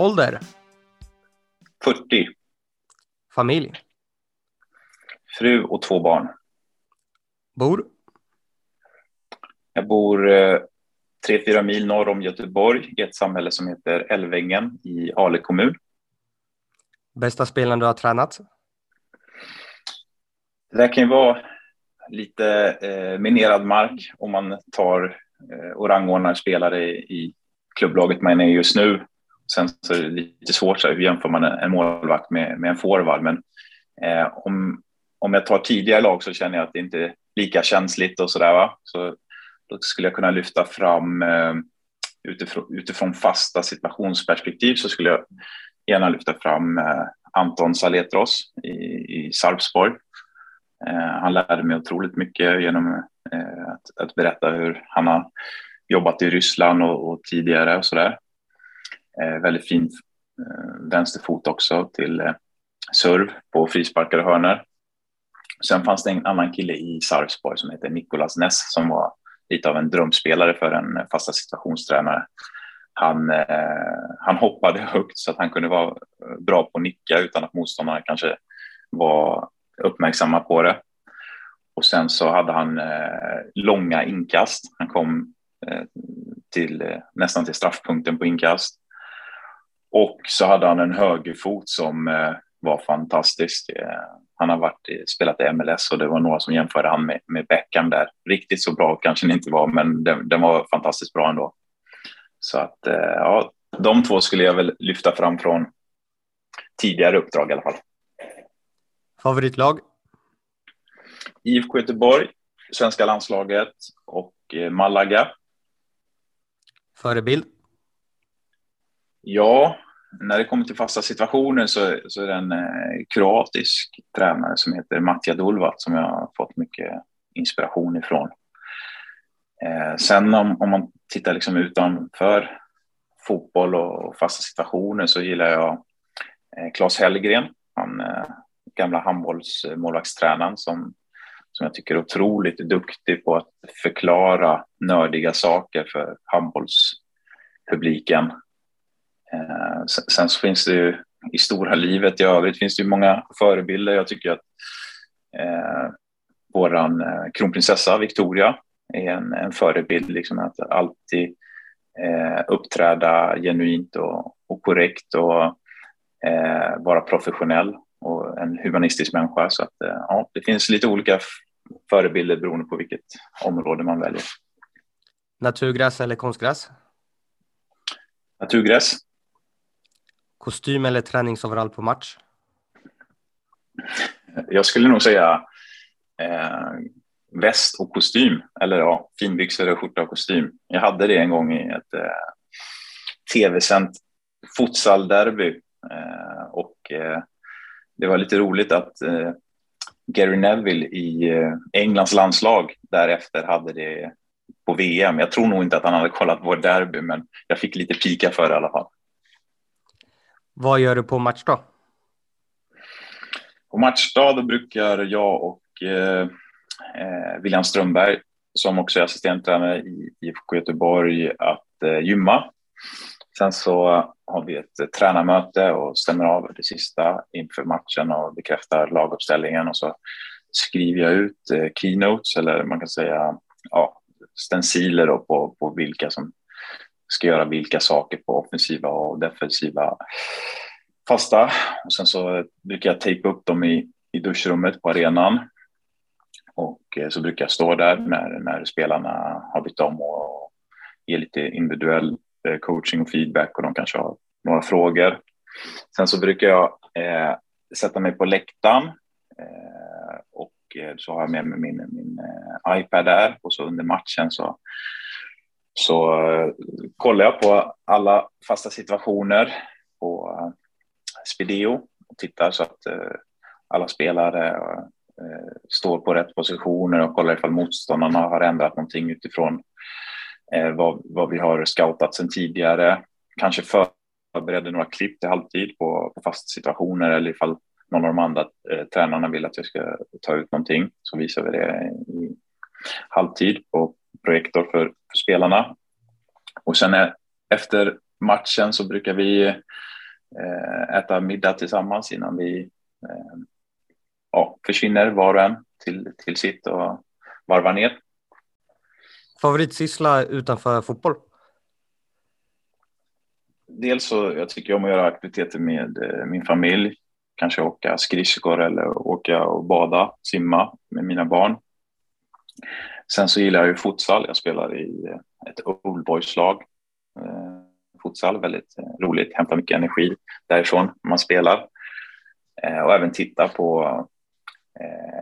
Ålder? 40. Familj? Fru och två barn. Bor? Jag bor eh, tre, fyra mil norr om Göteborg i ett samhälle som heter Älvängen i Ale kommun. Bästa spelaren du har tränat? Det där kan ju vara lite eh, minerad mark om man tar eh, och rangordnar spelare i klubblaget man är just nu. Sen så är det lite svårt, så här, hur jämför man en målvakt med, med en forward? Men eh, om, om jag tar tidigare lag så känner jag att det inte är lika känsligt och så där. Va? Så då skulle jag kunna lyfta fram eh, utifrån, utifrån fasta situationsperspektiv så skulle jag gärna lyfta fram eh, Anton Saletros i, i Sarpsborg. Eh, han lärde mig otroligt mycket genom eh, att, att, berätta hur han har jobbat i Ryssland och, och tidigare och så där. Eh, väldigt fin eh, vänsterfot också till eh, serv på frisparkar och hörnor. Sen fanns det en annan kille i Sarpsborg som heter Nikolas Ness som var lite av en drömspelare för en fasta situationstränare. Han, eh, han hoppade högt så att han kunde vara bra på att nicka utan att motståndarna kanske var uppmärksamma på det. Och sen så hade han eh, långa inkast. Han kom eh, till eh, nästan till straffpunkten på inkast. Och så hade han en högerfot som eh, var fantastisk. Eh, han har varit, spelat i MLS och det var några som jämförde han med, med Beckham där. Riktigt så bra kanske det inte var, men den, den var fantastiskt bra ändå. Så att eh, ja, de två skulle jag väl lyfta fram från tidigare uppdrag i alla fall. Favoritlag? IFK Göteborg, svenska landslaget och Malaga. Förebild? Ja, när det kommer till fasta situationer så, så är det en eh, kroatisk tränare som heter Matja Dulvat som jag har fått mycket inspiration ifrån. Eh, sen om, om man tittar liksom utanför fotboll och fasta situationer så gillar jag eh, Claes Hellgren, han eh, gamla handbollsmålvaktstränaren som, som jag tycker är otroligt duktig på att förklara nördiga saker för handbollspubliken. Eh, sen så finns det ju i stora livet i övrigt finns det ju många förebilder. Jag tycker att eh, våran eh, kronprinsessa Victoria är en, en förebild, liksom att alltid eh, uppträda genuint och, och korrekt och eh, vara professionell och en humanistisk människa. Så att, eh, ja, det finns lite olika förebilder beroende på vilket område man väljer. Naturgräs eller konstgräs? Naturgräs. Kostym eller träningsoverall på match? Jag skulle nog säga eh, väst och kostym, eller ja, finbyxor och skjorta och kostym. Jag hade det en gång i ett eh, tv-sänt futsalderby eh, och eh, det var lite roligt att eh, Gary Neville i eh, Englands landslag därefter hade det på VM. Jag tror nog inte att han hade kollat vår derby, men jag fick lite pika för det i alla fall. Vad gör du på matchdag? På matchdag då brukar jag och eh, eh, William Strömberg, som också är assistenttränare i IFK Göteborg, att eh, gymma. Sen så har vi ett eh, tränarmöte och stämmer av det sista inför matchen och bekräftar laguppställningen och så skriver jag ut eh, keynotes eller man kan säga ja, stenciler på, på vilka som ska göra vilka saker på offensiva och defensiva fasta. Och sen så brukar jag tejpa upp dem i, i duschrummet på arenan. Och eh, så brukar jag stå där när, när spelarna har bytt om och ge lite individuell eh, coaching och feedback och de kanske har några frågor. Sen så brukar jag eh, sätta mig på läktaren eh, och eh, så har jag med mig min, min eh, iPad där och så under matchen så, så eh, kollar jag på alla fasta situationer på eh, Spideo och tittar så att eh, alla spelare eh, står på rätt positioner och kollar ifall motståndarna har ändrat någonting utifrån vad, vad vi har scoutat sedan tidigare. Kanske förberedde några klipp till halvtid på, på fasta situationer eller ifall någon av de andra eh, tränarna vill att jag ska ta ut någonting så visar vi det i halvtid Och projektor för, för spelarna. Och sen är, efter matchen så brukar vi eh, äta middag tillsammans innan vi eh, ja, försvinner var och en till, till sitt och varvar ner. Favoritsyssla utanför fotboll? Dels så jag tycker jag om att göra aktiviteter med eh, min familj. Kanske åka skridskor eller åka och bada, simma med mina barn. Sen så gillar jag ju futsal. Jag spelar i eh, ett Old Boys-lag. Eh, futsal, väldigt eh, roligt, hämtar mycket energi därifrån man spelar. Och även titta på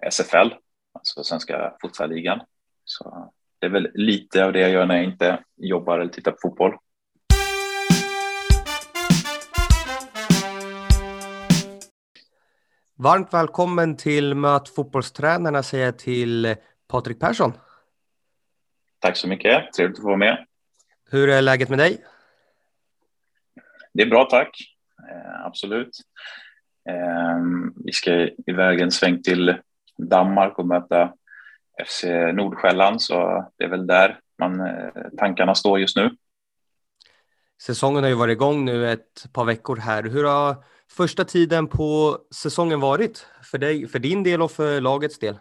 SFL, alltså Svenska futsalligan. Så det är väl lite av det jag gör när jag inte jobbar eller tittar på fotboll. Varmt välkommen till Möt fotbollstränarna säger jag till Patrik Persson. Tack så mycket, trevligt att få vara med. Hur är läget med dig? Det är bra tack, eh, absolut. Eh, vi ska iväg en sväng till Danmark och möta FC Nordsjälland så det är väl där man, eh, tankarna står just nu. Säsongen har ju varit igång nu ett par veckor här. Hur har första tiden på säsongen varit för dig, för din del och för lagets del?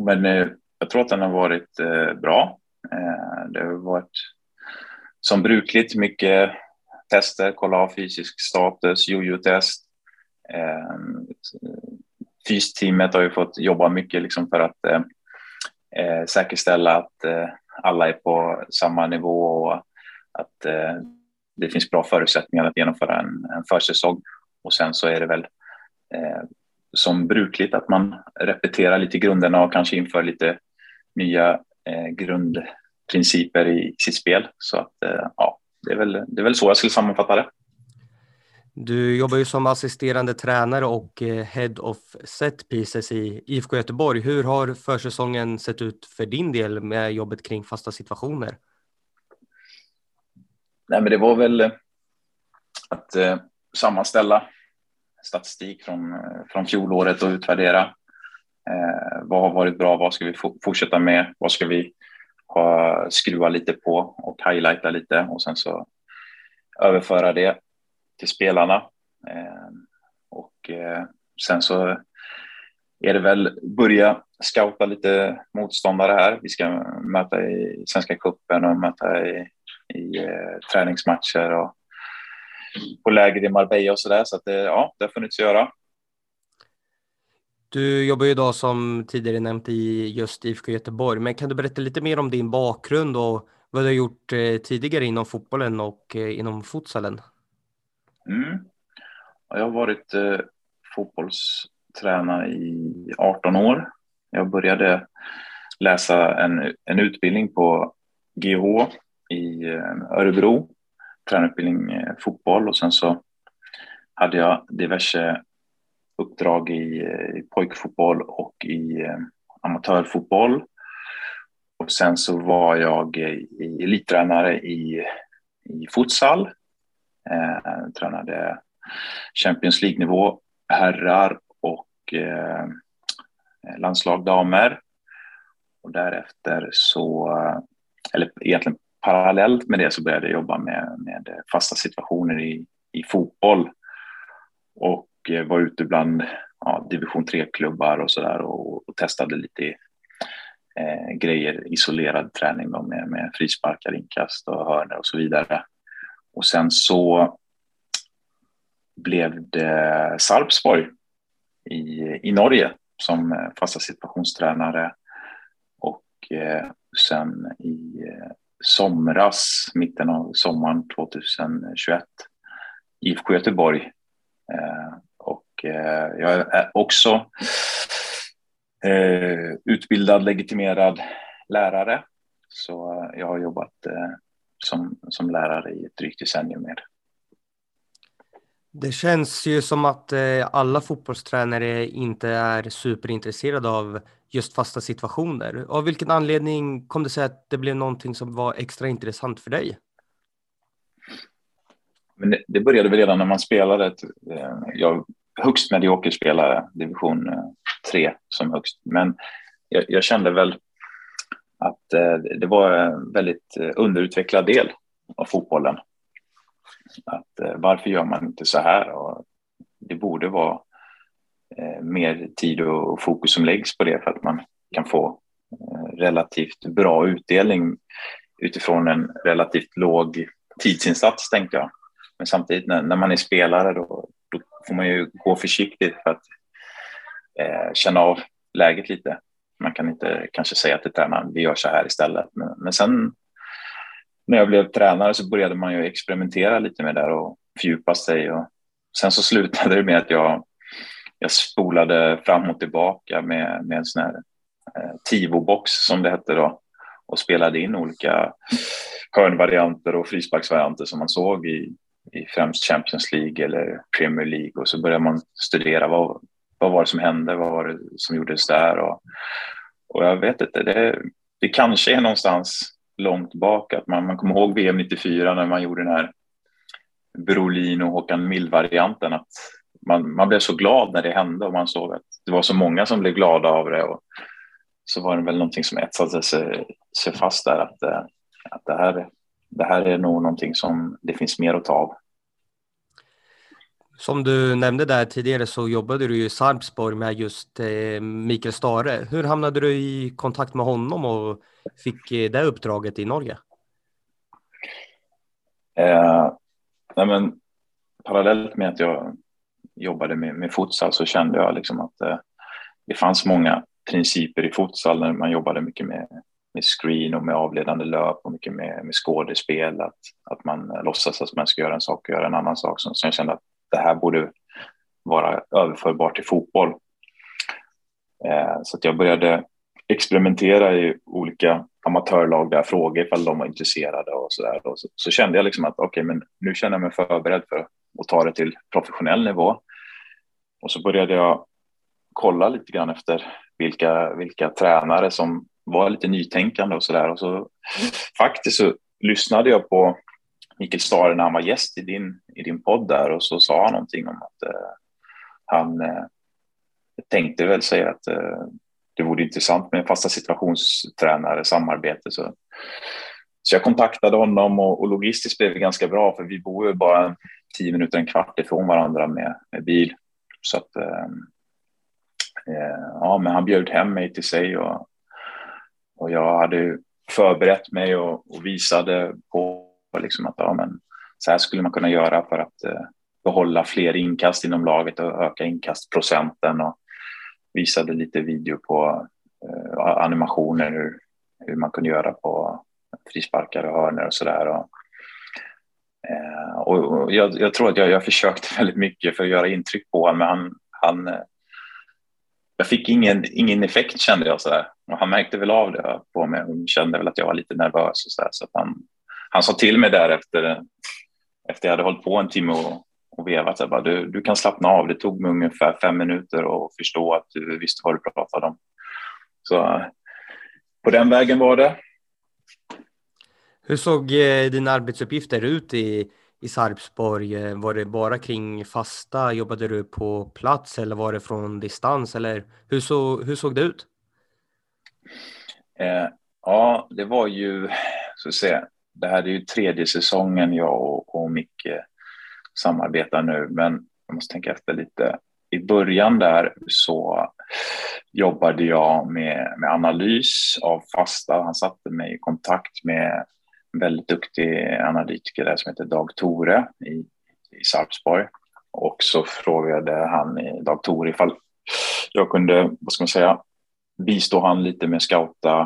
Men jag tror att den har varit eh, bra. Eh, det har varit som brukligt mycket tester, kolla av fysisk status, jojo-test eh, fysteamet har ju fått jobba mycket liksom för att eh, eh, säkerställa att eh, alla är på samma nivå och att eh, det finns bra förutsättningar att genomföra en, en försäsong. Och sen så är det väl eh, som brukligt att man repeterar lite grunderna och kanske inför lite nya eh, grundprinciper i sitt spel. Så att ja, det är, väl, det är väl så jag skulle sammanfatta det. Du jobbar ju som assisterande tränare och eh, Head of Set Pieces i IFK Göteborg. Hur har försäsongen sett ut för din del med jobbet kring fasta situationer? Nej, men det var väl eh, att eh, sammanställa statistik från, eh, från fjolåret och utvärdera. Eh, vad har varit bra? Vad ska vi fortsätta med? Vad ska vi ha, skruva lite på och highlighta lite och sen så överföra det till spelarna. Eh, och eh, sen så är det väl börja scouta lite motståndare här. Vi ska möta i Svenska cupen och möta i, i eh, träningsmatcher och på läger i Marbella och så där. Så att det, ja, det har funnits att göra. Du jobbar ju idag som tidigare nämnt i just IFK Göteborg, men kan du berätta lite mer om din bakgrund och vad du har gjort eh, tidigare inom fotbollen och eh, inom futsalen? Mm. Jag har varit eh, fotbollstränare i 18 år. Jag började läsa en, en utbildning på GH i eh, Örebro, tränarutbildning eh, fotboll och sen så hade jag diverse uppdrag i, eh, i pojkfotboll och i eh, amatörfotboll. Och sen så var jag eh, i, elittränare i, i futsal Eh, tränade Champions League-nivå, herrar och eh, landslag damer. Och därefter så, eh, eller egentligen parallellt med det så började jag jobba med, med fasta situationer i, i fotboll och och eh, var ute bland ja, division 3-klubbar och sådär och, och, testade lite eh, grejer, isolerad träning då med, med frisparkar, inkast och hörnor och så vidare. Och sen så blev det Sarpsborg i, i Norge som eh, fasta situationstränare och eh, sen i eh, somras, mitten av sommaren 2021, IFK Göteborg. Eh, jag är också eh, utbildad legitimerad lärare. Så jag har jobbat eh, som, som lärare i ett drygt decennium med. Det känns ju som att eh, alla fotbollstränare inte är superintresserade av just fasta situationer. Av vilken anledning kom det sig att det blev någonting som var extra intressant för dig? Men det, det började väl redan när man spelade. Eh, jag högst medioker spelare, division eh, 3 som högst. Men jag, jag kände väl att eh, det var en väldigt eh, underutvecklad del av fotbollen. Att, eh, varför gör man inte så här? Och det borde vara eh, mer tid och fokus som läggs på det för att man kan få eh, relativt bra utdelning utifrån en relativt låg tidsinsats tänkte jag. Men samtidigt när, när man är spelare då, får man ju gå försiktigt för att eh, känna av läget lite. Man kan inte kanske säga till tränaren vi gör så här istället. Men, men sen när jag blev tränare så började man ju experimentera lite med det och fördjupa sig. Och sen så slutade det med att jag, jag spolade fram och tillbaka med, med en sån här eh, Tivo-box som det hette då och spelade in olika hörnvarianter och frisparksvarianter som man såg i, i främst Champions League eller Premier League och så börjar man studera vad, vad var det som hände, vad var det som gjordes där och, och jag vet inte, det, det kanske är någonstans långt bak att man, man kommer ihåg VM 94 när man gjorde den här Brolin och Håkan Mild-varianten att man, man blev så glad när det hände och man såg att det var så många som blev glada av det och så var det väl någonting som etsade sig, sig fast där att, att det, här, det här är nog någonting som det finns mer att ta av. Som du nämnde där tidigare så jobbade du i Sarpsborg med just eh, Mikael Stare. Hur hamnade du i kontakt med honom och fick eh, det uppdraget i Norge? Eh, nej men, parallellt med att jag jobbade med, med futsal så kände jag liksom att eh, det fanns många principer i futsal när man jobbade mycket med, med screen och med avledande löp och mycket med, med skådespel. Att, att man låtsas att man ska göra en sak och göra en annan sak. Så jag kände att det här borde vara överförbart till fotboll. Eh, så att jag började experimentera i olika amatörlag där, fråga ifall de var intresserade och så där. Så, så kände jag liksom att okej, okay, men nu känner jag mig förberedd för att ta det till professionell nivå. Och så började jag kolla lite grann efter vilka, vilka tränare som var lite nytänkande och så där. Och så faktiskt så lyssnade jag på Mikael Stare när han var gäst i din, i din podd där och så sa han någonting om att eh, han eh, tänkte väl säga att eh, det vore intressant med en fasta situationstränare, samarbete. Så, så jag kontaktade honom och, och logistiskt blev det ganska bra för vi bor ju bara tio minuter, en kvart ifrån varandra med, med bil. Så att, eh, eh ja, men han bjöd hem mig till sig och, och jag hade förberett mig och, och visade på liksom att ja, men, så här skulle man kunna göra för att eh, behålla fler inkast inom laget och öka inkastprocenten och visade lite video på eh, animationer hur, hur man kunde göra på frisparkar och hörnor och sådär. Och, eh, och jag, jag, tror att jag, jag försökte väldigt mycket för att göra intryck på honom, men han, han eh, jag fick ingen, ingen effekt kände jag så där. Och han märkte väl av det på mig och kände väl att jag var lite nervös och så där. Så att han, han sa till mig där efter, jag hade hållit på en timme och, och vevat. Jag bara, du, du kan slappna av. Det tog mig ungefär fem minuter att förstå att du visste vad du pratade om. Så på den vägen var det. Hur såg eh, dina arbetsuppgifter ut i, i Sarpsborg? Eh, var det bara kring fasta? Jobbade du på plats eller var det från distans? Eller hur, så, hur såg det ut? Eh, ja, det var ju, så att säga, det här är ju tredje säsongen jag och, och Micke samarbetar nu, men jag måste tänka efter lite. I början där så jobbade jag med, med analys av fasta. Han satte mig i kontakt med en väldigt duktig analytiker där som heter Dag Tore i, i Sarpsborg. Och så frågade han eh, Dag Tore ifall jag kunde, vad ska man säga, bistå han lite med scouta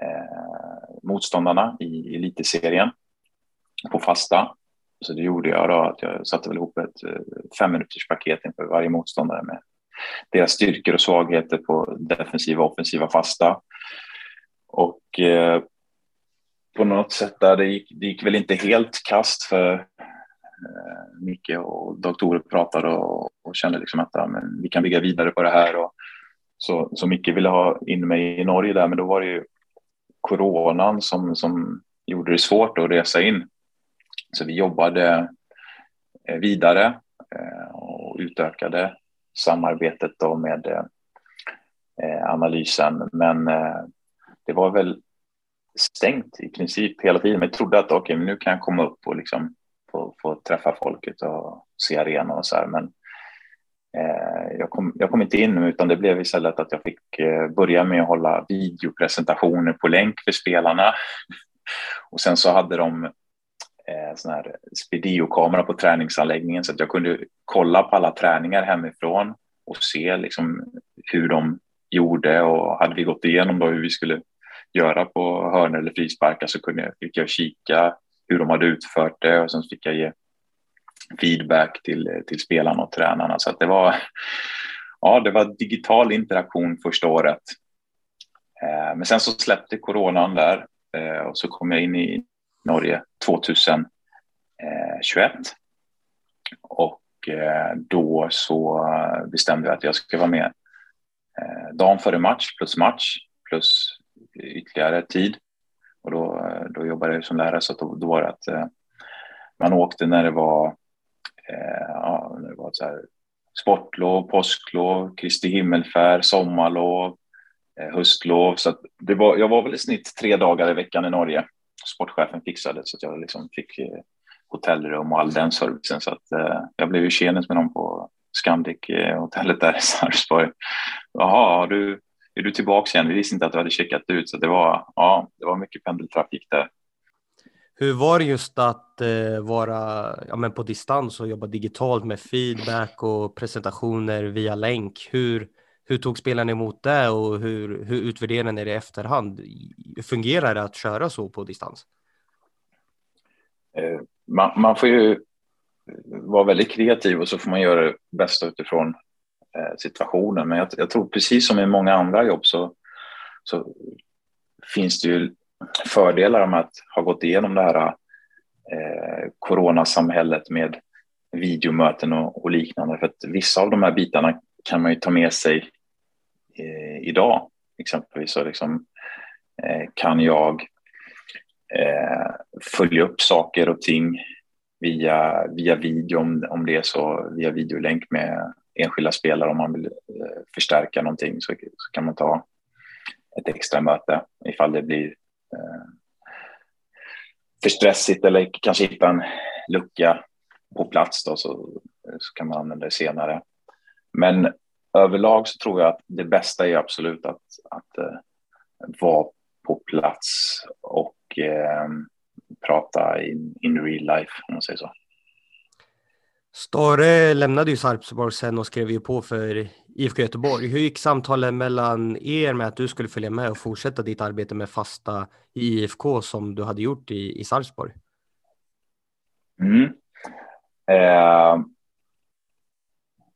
eh, motståndarna i elitserien på fasta. Så det gjorde jag då att jag satte väl ihop ett eh, femminuterspaket fem minuters paket inför varje motståndare med deras styrkor och svagheter på defensiva och offensiva fasta. Och eh, på något sätt där det gick, det gick väl inte helt kast för eh, Micke och doktorer pratade och, och kände liksom att ja, men vi kan bygga vidare på det här. Och, så, så Micke ville ha in mig i Norge där, men då var det ju coronan som, som gjorde det svårt att resa in. Så vi jobbade eh, vidare eh, och utökade samarbetet då med eh, analysen. Men det var väl stängt i princip hela tiden. Men jag trodde att okej, okay, nu kan jag komma upp och liksom få, få träffa folket och se arenan och så här. Men eh, jag, kom, jag kom inte in utan det blev istället att jag fick eh, börja med att hålla videopresentationer på länk för spelarna. och sen så hade de eh, sån här Speedio-kamera på träningsanläggningen så att jag kunde kolla på alla träningar hemifrån och se liksom hur de gjorde och hade vi gått igenom då hur vi skulle göra på hörnor eller frisparkar så kunde jag, fick jag kika hur de hade utfört det och sen fick jag ge feedback till, till spelarna och tränarna. Så att det var, ja, det var digital interaktion första året. Eh, men sen så släppte coronan där eh, och så kom jag in i Norge 2021. Eh, och eh, då så bestämde jag att jag skulle vara med eh, dagen före match plus match plus ytterligare tid. Och då, eh, då jobbade jag som lärare så då, då var det att eh, man åkte när det var, eh, ja, när det var så här, sportlov, påsklov, Kristi himmelfärd, sommarlov, eh, höstlov. Så det var, jag var väl i snitt tre dagar i veckan i Norge. Sportchefen fixade så att jag liksom fick eh, hotellrum och all den servicen. Så att eh, jag blev ju tjenis med dem på Scandic-hotellet eh, där i Sarpsborg. Jaha, har du, är du tillbaka igen? Vi visste inte att du hade checkat ut, så det var, ja, det var mycket pendeltrafik där. Hur var det just att eh, vara ja, men på distans och jobba digitalt med feedback och presentationer via länk? Hur, hur tog spelarna emot det och hur, hur utvärderar ni det i efterhand? Fungerar det att köra så på distans? Eh, man, man, får ju vara väldigt kreativ och så får man göra det bästa utifrån Eh, situationen. Men jag, jag, tror precis som i många andra jobb så, så finns det ju fördelar med att ha gått igenom det här eh, coronasamhället med videomöten och, och, liknande. För att vissa av de här bitarna kan man ju ta med sig eh, idag. Exempelvis så liksom, eh, kan jag eh, följa upp saker och ting via, via video om, om det är så, via videolänk med enskilda spelare om man vill eh, förstärka någonting så, så kan man ta ett extra möte ifall det blir eh, för stressigt eller kanske hitta en lucka på plats då, så, så kan man använda det senare. Men överlag så tror jag att det bästa är absolut att, att eh, vara på plats och eh, prata in, in real life om man säger så. Stare lämnade ju Sarpsborg sen och skrev ju på för IFK Göteborg. Hur gick samtalen mellan er med att du skulle följa med och fortsätta ditt arbete med fasta i IFK som du hade gjort i, i Sarpsborg? Mm. Eh,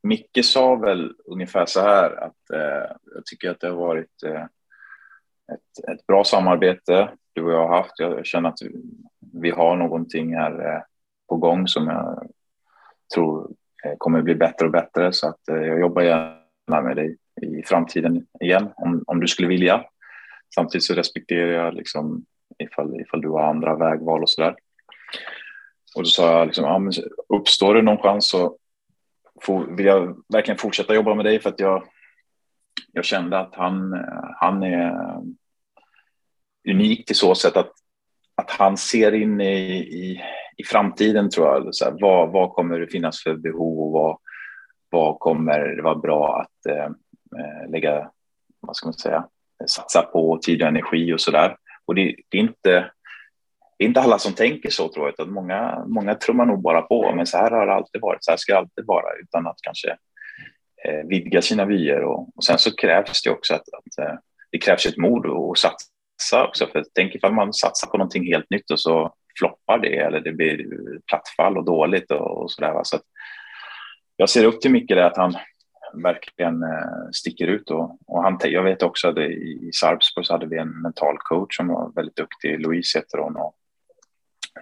Micke sa väl ungefär så här att eh, jag tycker att det har varit eh, ett, ett bra samarbete du och jag har haft. Jag känner att vi, vi har någonting här eh, på gång som jag tror eh, kommer bli bättre och bättre. Så att eh, jag jobbar gärna med dig i framtiden igen om, om du skulle vilja. Samtidigt så respekterar jag liksom ifall, ifall du har andra vägval och så där. Och då sa jag liksom, ja, men uppstår det någon chans så får, vill jag verkligen fortsätta jobba med dig för att jag, jag kände att han, han är unik i så sätt att, att han ser in i, i i framtiden tror jag, så här, vad, vad kommer det finnas för behov och vad, vad kommer det vara bra att eh, eh lägga, vad ska man säga, satsa på tid och energi och så där. Och det, det, är inte, det är inte alla som tänker så tror jag, utan många, många trummar nog bara på, men så här har det alltid varit, så här ska det alltid vara, utan att kanske eh, vidga sina vyer och, och sen så krävs det också att, att eh, det krävs ett mod att satsa också, för tänk ifall man satsar på någonting helt nytt och så floppar det eller det blir plattfall och dåligt och, och så där. Så jag ser upp till Micke där, att han verkligen eh, sticker ut och, och han, jag vet också att i, i Sarpsborg så hade vi en mental coach som var väldigt duktig, Louise heter hon och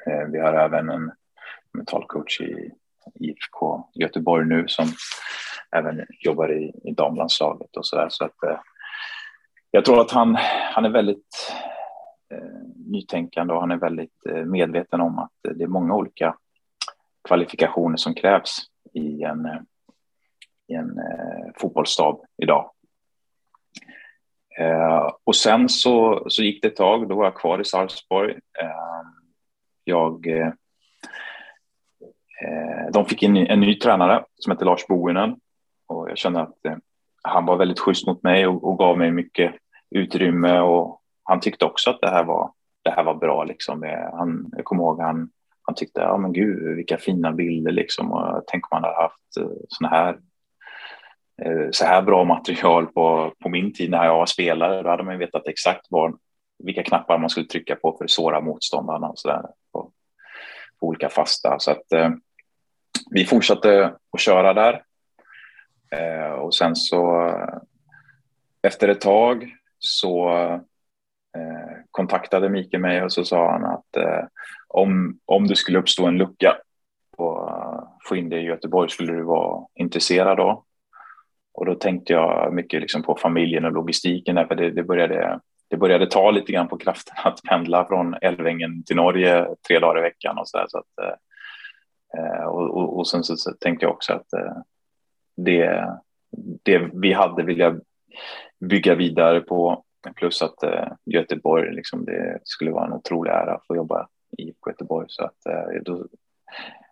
eh, vi har även en mental coach i IFK Göteborg nu som även jobbar i, i damlandslaget och så där. Så att eh, jag tror att han, han är väldigt Eh, nytänkande och han är väldigt eh, medveten om att eh, det är många olika kvalifikationer som krävs i en, i en fotbollsstab idag. Och sen så, så gick det ett tag, då var jag kvar i Sarpsborg. Jag, de fick in en ny tränare som heter Lars Boenen och jag kände att han var väldigt schysst mot mig och, och, gav mig mycket utrymme och han tyckte också att det här var, det här var bra. Liksom. Eh, han, jag kommer ihåg han, han tyckte, ja men gud vilka fina bilder liksom. Och tänk om man hade haft eh, såna här eh, så här bra material på, på min tid när jag var spelare. Då hade man vetat exakt var, vilka knappar man skulle trycka på för att såra motståndarna och så där på, på olika fasta. Så att eh, vi fortsatte att köra där. Eh, och sen så efter ett tag så Eh, kontaktade Mikael mig och så sa han att eh, om, om det skulle uppstå en lucka och eh, få in det i Göteborg skulle du vara intresserad då. Och då tänkte jag mycket liksom på familjen och logistiken, där, för det, det, började, det började ta lite grann på kraften att pendla från Älvängen till Norge tre dagar i veckan och så där. Så att, eh, eh och, och, och sen så, så, tänkte jag också att eh, det, det vi hade vill jag bygga vidare på. Plus att eh, Göteborg, liksom, det skulle vara en otrolig ära att få jobba i Göteborg. Så att, eh, då,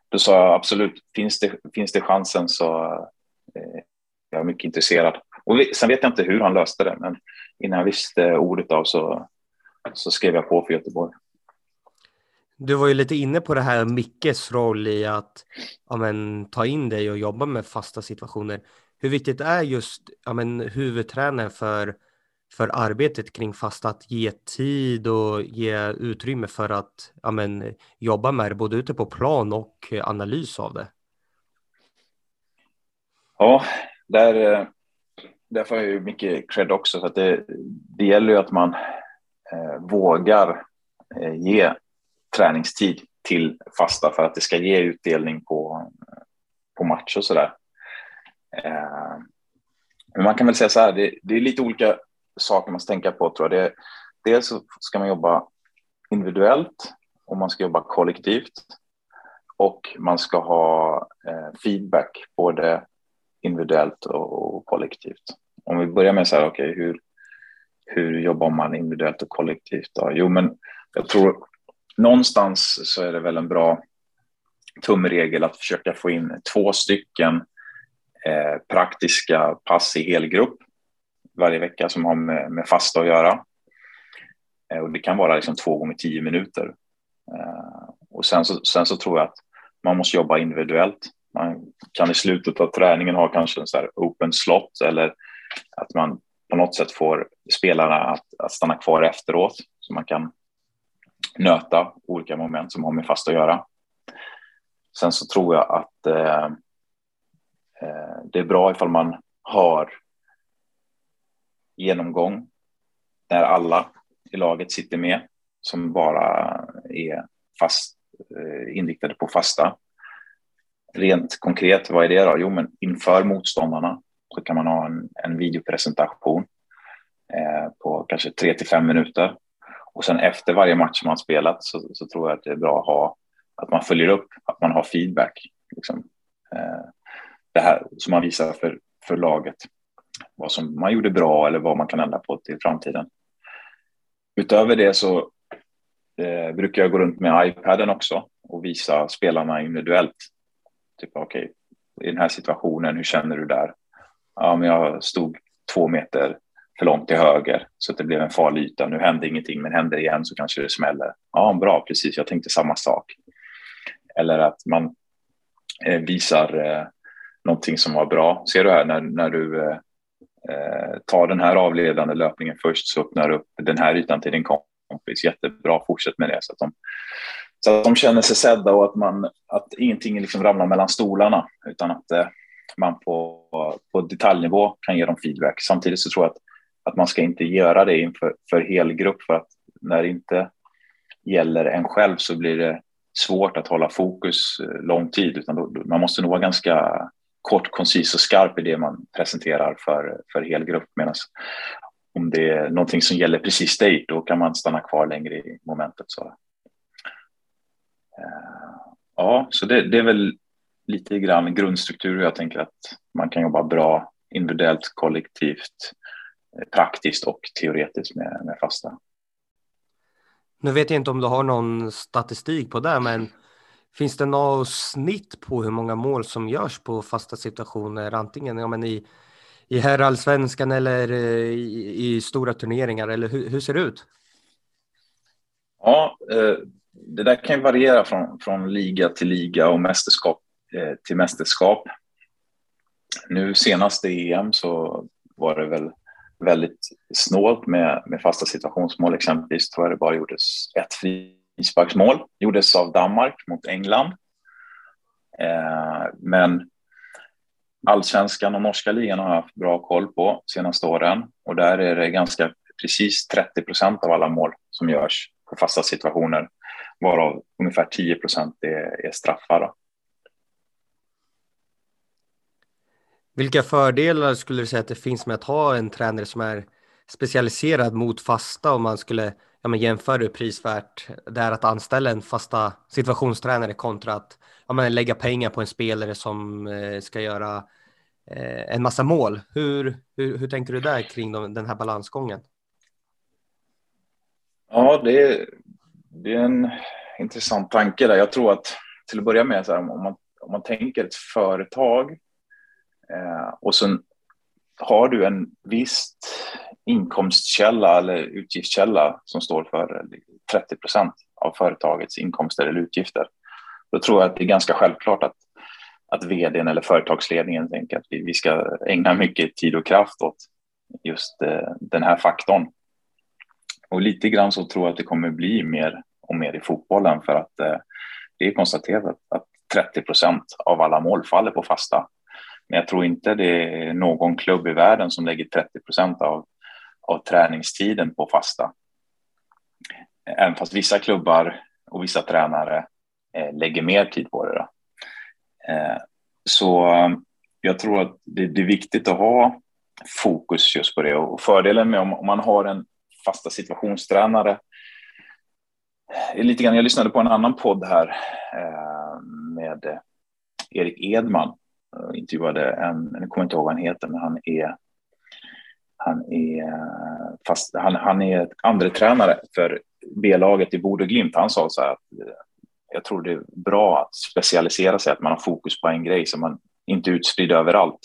då sa jag absolut, finns det, finns det chansen så eh, jag är mycket intresserad. Och sen vet jag inte hur han löste det, men innan jag visste ordet av så, så skrev jag på för Göteborg. Du var ju lite inne på det här Mickes roll i att ja, men, ta in dig och jobba med fasta situationer. Hur viktigt är just ja, men, huvudtränaren för, för arbetet kring fasta, att ge tid och ge utrymme för att ja, men, jobba med det, både ute på plan och analys av det? Ja, där, där får jag ju mycket cred också. Så att det, det gäller ju att man eh, vågar eh, ge träningstid till fasta för att det ska ge utdelning på, på match och så där. Eh, men man kan väl säga så här, det, det, är lite olika saker man ska tänka på tror jag. Det, dels ska man jobba individuellt och man ska jobba kollektivt och man ska ha eh, feedback både individuellt och kollektivt. Om vi börjar med så här, okej, okay, hur, hur jobbar man individuellt och kollektivt? Då? Jo, men jag tror någonstans så är det väl en bra tumregel att försöka få in två stycken eh, praktiska pass i helgrupp varje vecka som har med, med fasta att göra. Eh, och det kan vara liksom två gånger tio minuter. Eh, och sen så, sen så tror jag att man måste jobba individuellt. Man kan i slutet av träningen ha kanske en så här open slot eller att man på något sätt får spelarna att, att stanna kvar efteråt så man kan nöta olika moment som har med fast att göra. Sen så tror jag att eh, eh det är bra ifall man har genomgång där alla i laget sitter med som bara är fast eh, inriktade på fasta rent konkret, vad är det då? Jo, men inför motståndarna så kan man ha en, en videopresentation eh, på kanske tre till fem minuter. Och sen efter varje match man spelat så, så, tror jag att det är bra att ha att man följer upp, att man har feedback. Liksom. Eh, det här som man visar för, för laget vad som man gjorde bra eller vad man kan ändra på till framtiden. Utöver det så eh, brukar jag gå runt med iPaden också och visa spelarna individuellt Typ, okej, okay, i den här situationen, hur känner du där? Ja, men jag stod två meter för långt till höger så att det blev en farlig yta. Nu hände ingenting, men händer det igen så kanske det smäller. Ja, bra, precis. Jag tänkte samma sak. Eller att man eh, visar eh, någonting som var bra. Ser du här när, när du eh, eh tar den här avledande löpningen först så öppnar du upp den här ytan till din kompis. Jättebra, fortsätt med det så att de så att de känner sig sedda och att, man, att ingenting liksom ramlar mellan stolarna utan att eh, man på, på detaljnivå kan ge dem feedback. Samtidigt så tror jag att, att man ska inte göra det inför för hel grupp för att när det inte gäller en själv så blir det svårt att hålla fokus eh, lång tid utan då, man måste nog vara ganska kort, koncis och skarp i det man presenterar för, för hel grupp. Medan om det är någonting som gäller precis dig, då kan man stanna kvar längre i momentet. Så eh, Ja, så det, det, är väl lite grann grundstruktur. Jag tänker att man kan jobba bra individuellt, kollektivt eh, praktiskt och teoretiskt med, med fasta. Nu vet jag inte om du har någon statistik på det, men finns det något snitt på hur många mål som görs på fasta situationer, antingen ja, men i, i herrallsvenskan eller eh, i, i, stora turneringar, eller hur, hur ser det ut? Ja, eh, det där kan ju variera från, från liga till liga och mästerskap eh, till mästerskap. Nu senast i EM så var det väl väldigt snålt med, med fasta situationsmål. Exempelvis tror jag det bara gjordes ett frisparksmål. Gjordes av Danmark mot England. Eh, men allsvenskan och norska ligan har jag haft bra koll på senaste åren och där är det ganska precis 30 procent av alla mål som görs på fasta situationer, varav ungefär 10 procent är, är straffar. Då. Vilka fördelar skulle du säga att det finns med att ha en tränare som är specialiserad mot fasta om man skulle ja, men jämför hur prisvärt det är att anställa en fasta situationstränare kontra att ja, men lägga pengar på en spelare som eh, ska göra eh, en massa mål. Hur, hur, hur tänker du där kring de, den här balansgången? Ja, det är, det är en intressant tanke där. Jag tror att till att börja med, så här, om, man, om man tänker ett företag eh, och sen har du en visst inkomstkälla eller utgiftskälla som står för 30 procent av företagets inkomster eller utgifter. Då tror jag att det är ganska självklart att, att vdn eller företagsledningen tänker att vi, vi ska ägna mycket tid och kraft åt just eh, den här faktorn. Och lite grann så tror jag att det kommer bli mer och mer i fotbollen för att eh, det är konstaterat att 30 procent av alla mål faller på fasta. Men jag tror inte det är någon klubb i världen som lägger 30 procent av, av träningstiden på fasta. Även fast vissa klubbar och vissa tränare eh, lägger mer tid på det. Då. Eh, så eh, jag tror att det, är viktigt att ha fokus just på det och fördelen med om, man har en fasta situationstränare. Lite grann, jag lyssnade på en annan podd här med Erik Edman. Jag intervjuade en, jag kommer inte ihåg vad han heter, men han är han är, fast, han, han är andra tränare för B-laget i Bode Glimt. Han sa så här att eh, jag tror det är bra att specialisera sig, att man har fokus på en grej så man inte är utspridd överallt.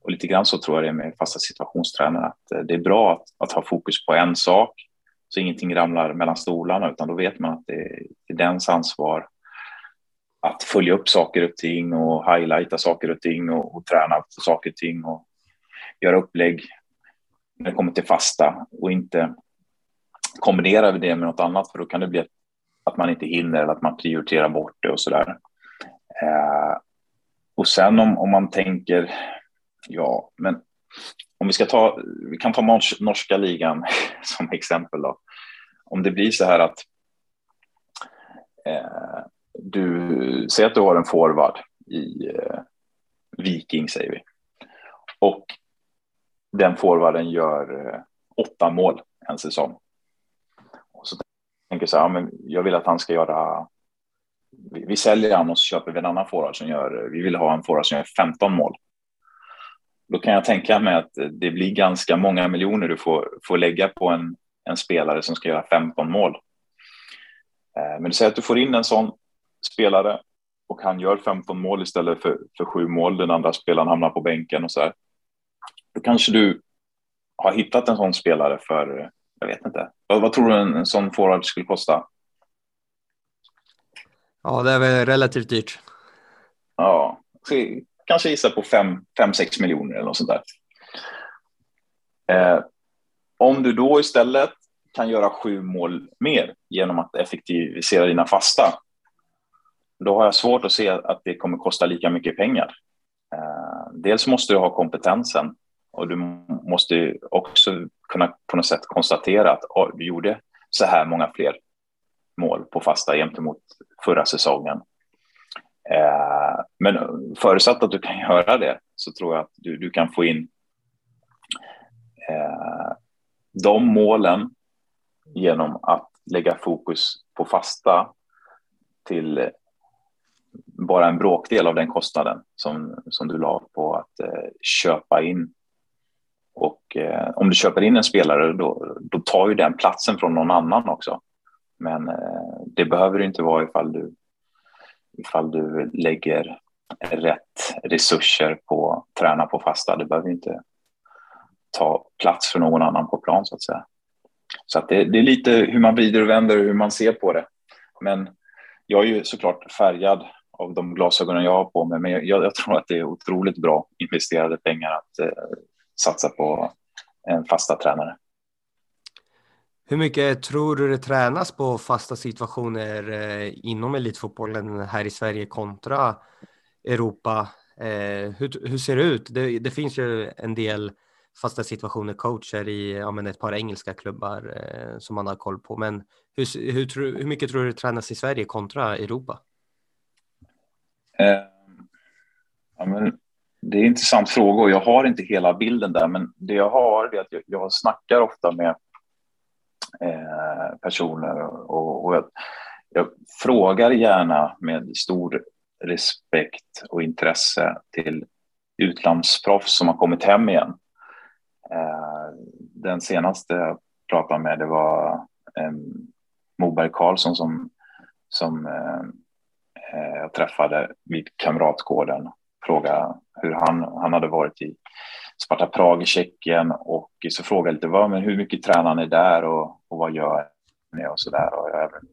Och lite grann så tror jag det är med fasta situationstränare, att eh, det är bra att, att ha fokus på en sak så ingenting ramlar mellan stolarna, utan då vet man att det är, det är dens ansvar att följa upp saker och ting och highlighta saker och ting och, och träna på saker och ting och göra upplägg när det kommer till fasta och inte kombinera det med något annat, för då kan det bli att man inte hinner eller att man prioriterar bort det och så där. Eh, och sen om, om man tänker Ja, men om vi ska ta, vi kan ta norska ligan som exempel då. Om det blir så här att eh, du säger att du har en forward i eh, Viking säger vi. Och den forwarden gör eh, åtta mål en säsong. Och så tänker jag så här, ja, men jag vill att han ska göra vi, vi säljer han och så köper vi en annan forward som gör, vi vill ha en forward som gör 15 mål. Då kan jag tänka mig att det blir ganska många miljoner du får, får lägga på en, en spelare som ska göra 15 mål. Eh, men du säger att du får in en sån spelare och han gör 15 mål istället för, för sju mål. Den andra spelaren hamnar på bänken och så här. Då kanske du har hittat en sån spelare för, jag vet inte. Vad, vad tror du en, en sån forward skulle kosta? Ja, det är väl relativt dyrt. Ja, kanske gissa på 5-6 miljoner eller något sånt där. Eh, om du då istället kan göra sju mål mer genom att effektivisera dina fasta, då har jag svårt att se att det kommer kosta lika mycket pengar. Eh, dels måste du ha kompetensen och du måste också kunna på något sätt konstatera att oh, du gjorde så här många fler mål på fasta gentemot förra säsongen. Eh, men förutsatt att du kan göra det så tror jag att du, du kan få in eh, de målen genom att lägga fokus på fasta till bara en bråkdel av den kostnaden som, som du la på att eh, köpa in och eh, om du köper in en spelare då, då tar ju den platsen från någon annan också. Men eh, det behöver det inte vara ifall du, ifall du lägger rätt resurser på att träna på fasta. Det behöver inte ta plats för någon annan på plan så att säga. Så att det, det, är lite hur man vrider och vänder och hur man ser på det. Men jag är ju såklart färgad av de glasögonen jag har på mig, men jag, jag tror att det är otroligt bra investerade pengar att eh, satsa på en fasta tränare. Hur mycket tror du det tränas på fasta situationer eh, inom elitfotbollen här i Sverige kontra Europa? Eh, hur, hur ser det ut? Det, det, finns ju en del fasta situationer coacher i ja, men ett par engelska klubbar eh, som man har koll på. Men hur, hur, hur mycket tror du det tränas i Sverige kontra Europa? Eh, ja, men det är en intressant fråga och jag har inte hela bilden där, men det jag har är att jag, jag snackar ofta med eh, personer och, och jag, jag, frågar gärna med stor respekt och intresse till utlandsproffs som har kommit hem igen. Eh, den senaste jag pratade med det var eh, Moberg Karlsson som, som eh, eh jag träffade vid Kamratgården fråga hur han, han hade varit i Sparta Prag i Tjeckien och så frågade jag lite vad, men hur mycket tränar ni där och, och vad gör ni och så där. Och jag har även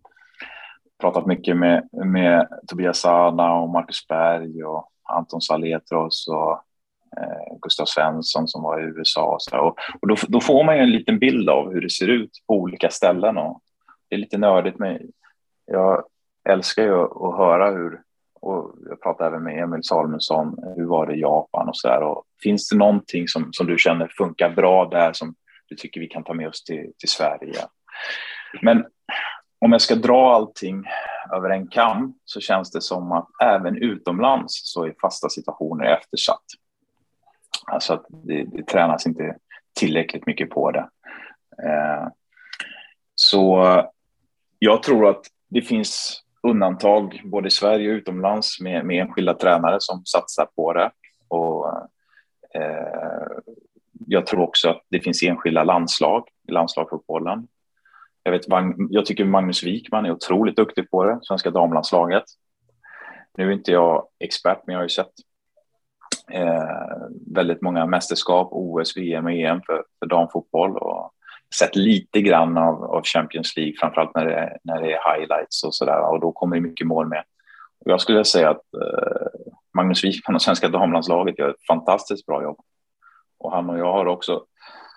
pratat mycket med, med Tobias Sana och Marcus Berg och Anton Saletros och eh, Gustav Svensson som var i USA och så där. Och, och då, då, får man ju en liten bild av hur det ser ut på olika ställen och det är lite nördigt men jag älskar ju att höra hur och jag pratade även med Emil Salmonsson, hur var det i Japan och så där. Och finns det någonting som, som du känner funkar bra där som du tycker vi kan ta med oss till, till Sverige? Men om jag ska dra allting över en kam så känns det som att även utomlands så är fasta situationer eftersatt. Alltså att det, det tränas inte tillräckligt mycket på det. Eh, så jag tror att det finns undantag både i Sverige och utomlands med, med enskilda tränare som satsar på det. Och, eh, jag tror också att det finns enskilda landslag i landslagsfotbollen. Jag, vet, jag tycker Magnus Wikman är otroligt duktig på det, svenska damlandslaget. Nu är inte jag expert, men jag har ju sett eh, väldigt många mästerskap, OS, VM och EM för, för damfotboll och sett lite grann av, av Champions League, framförallt när det, när det är highlights och sådär. Och då kommer det mycket mål med. Och jag skulle säga att eh, Magnus Wikman och svenska damlandslaget gör ett fantastiskt bra jobb. Och han och jag har också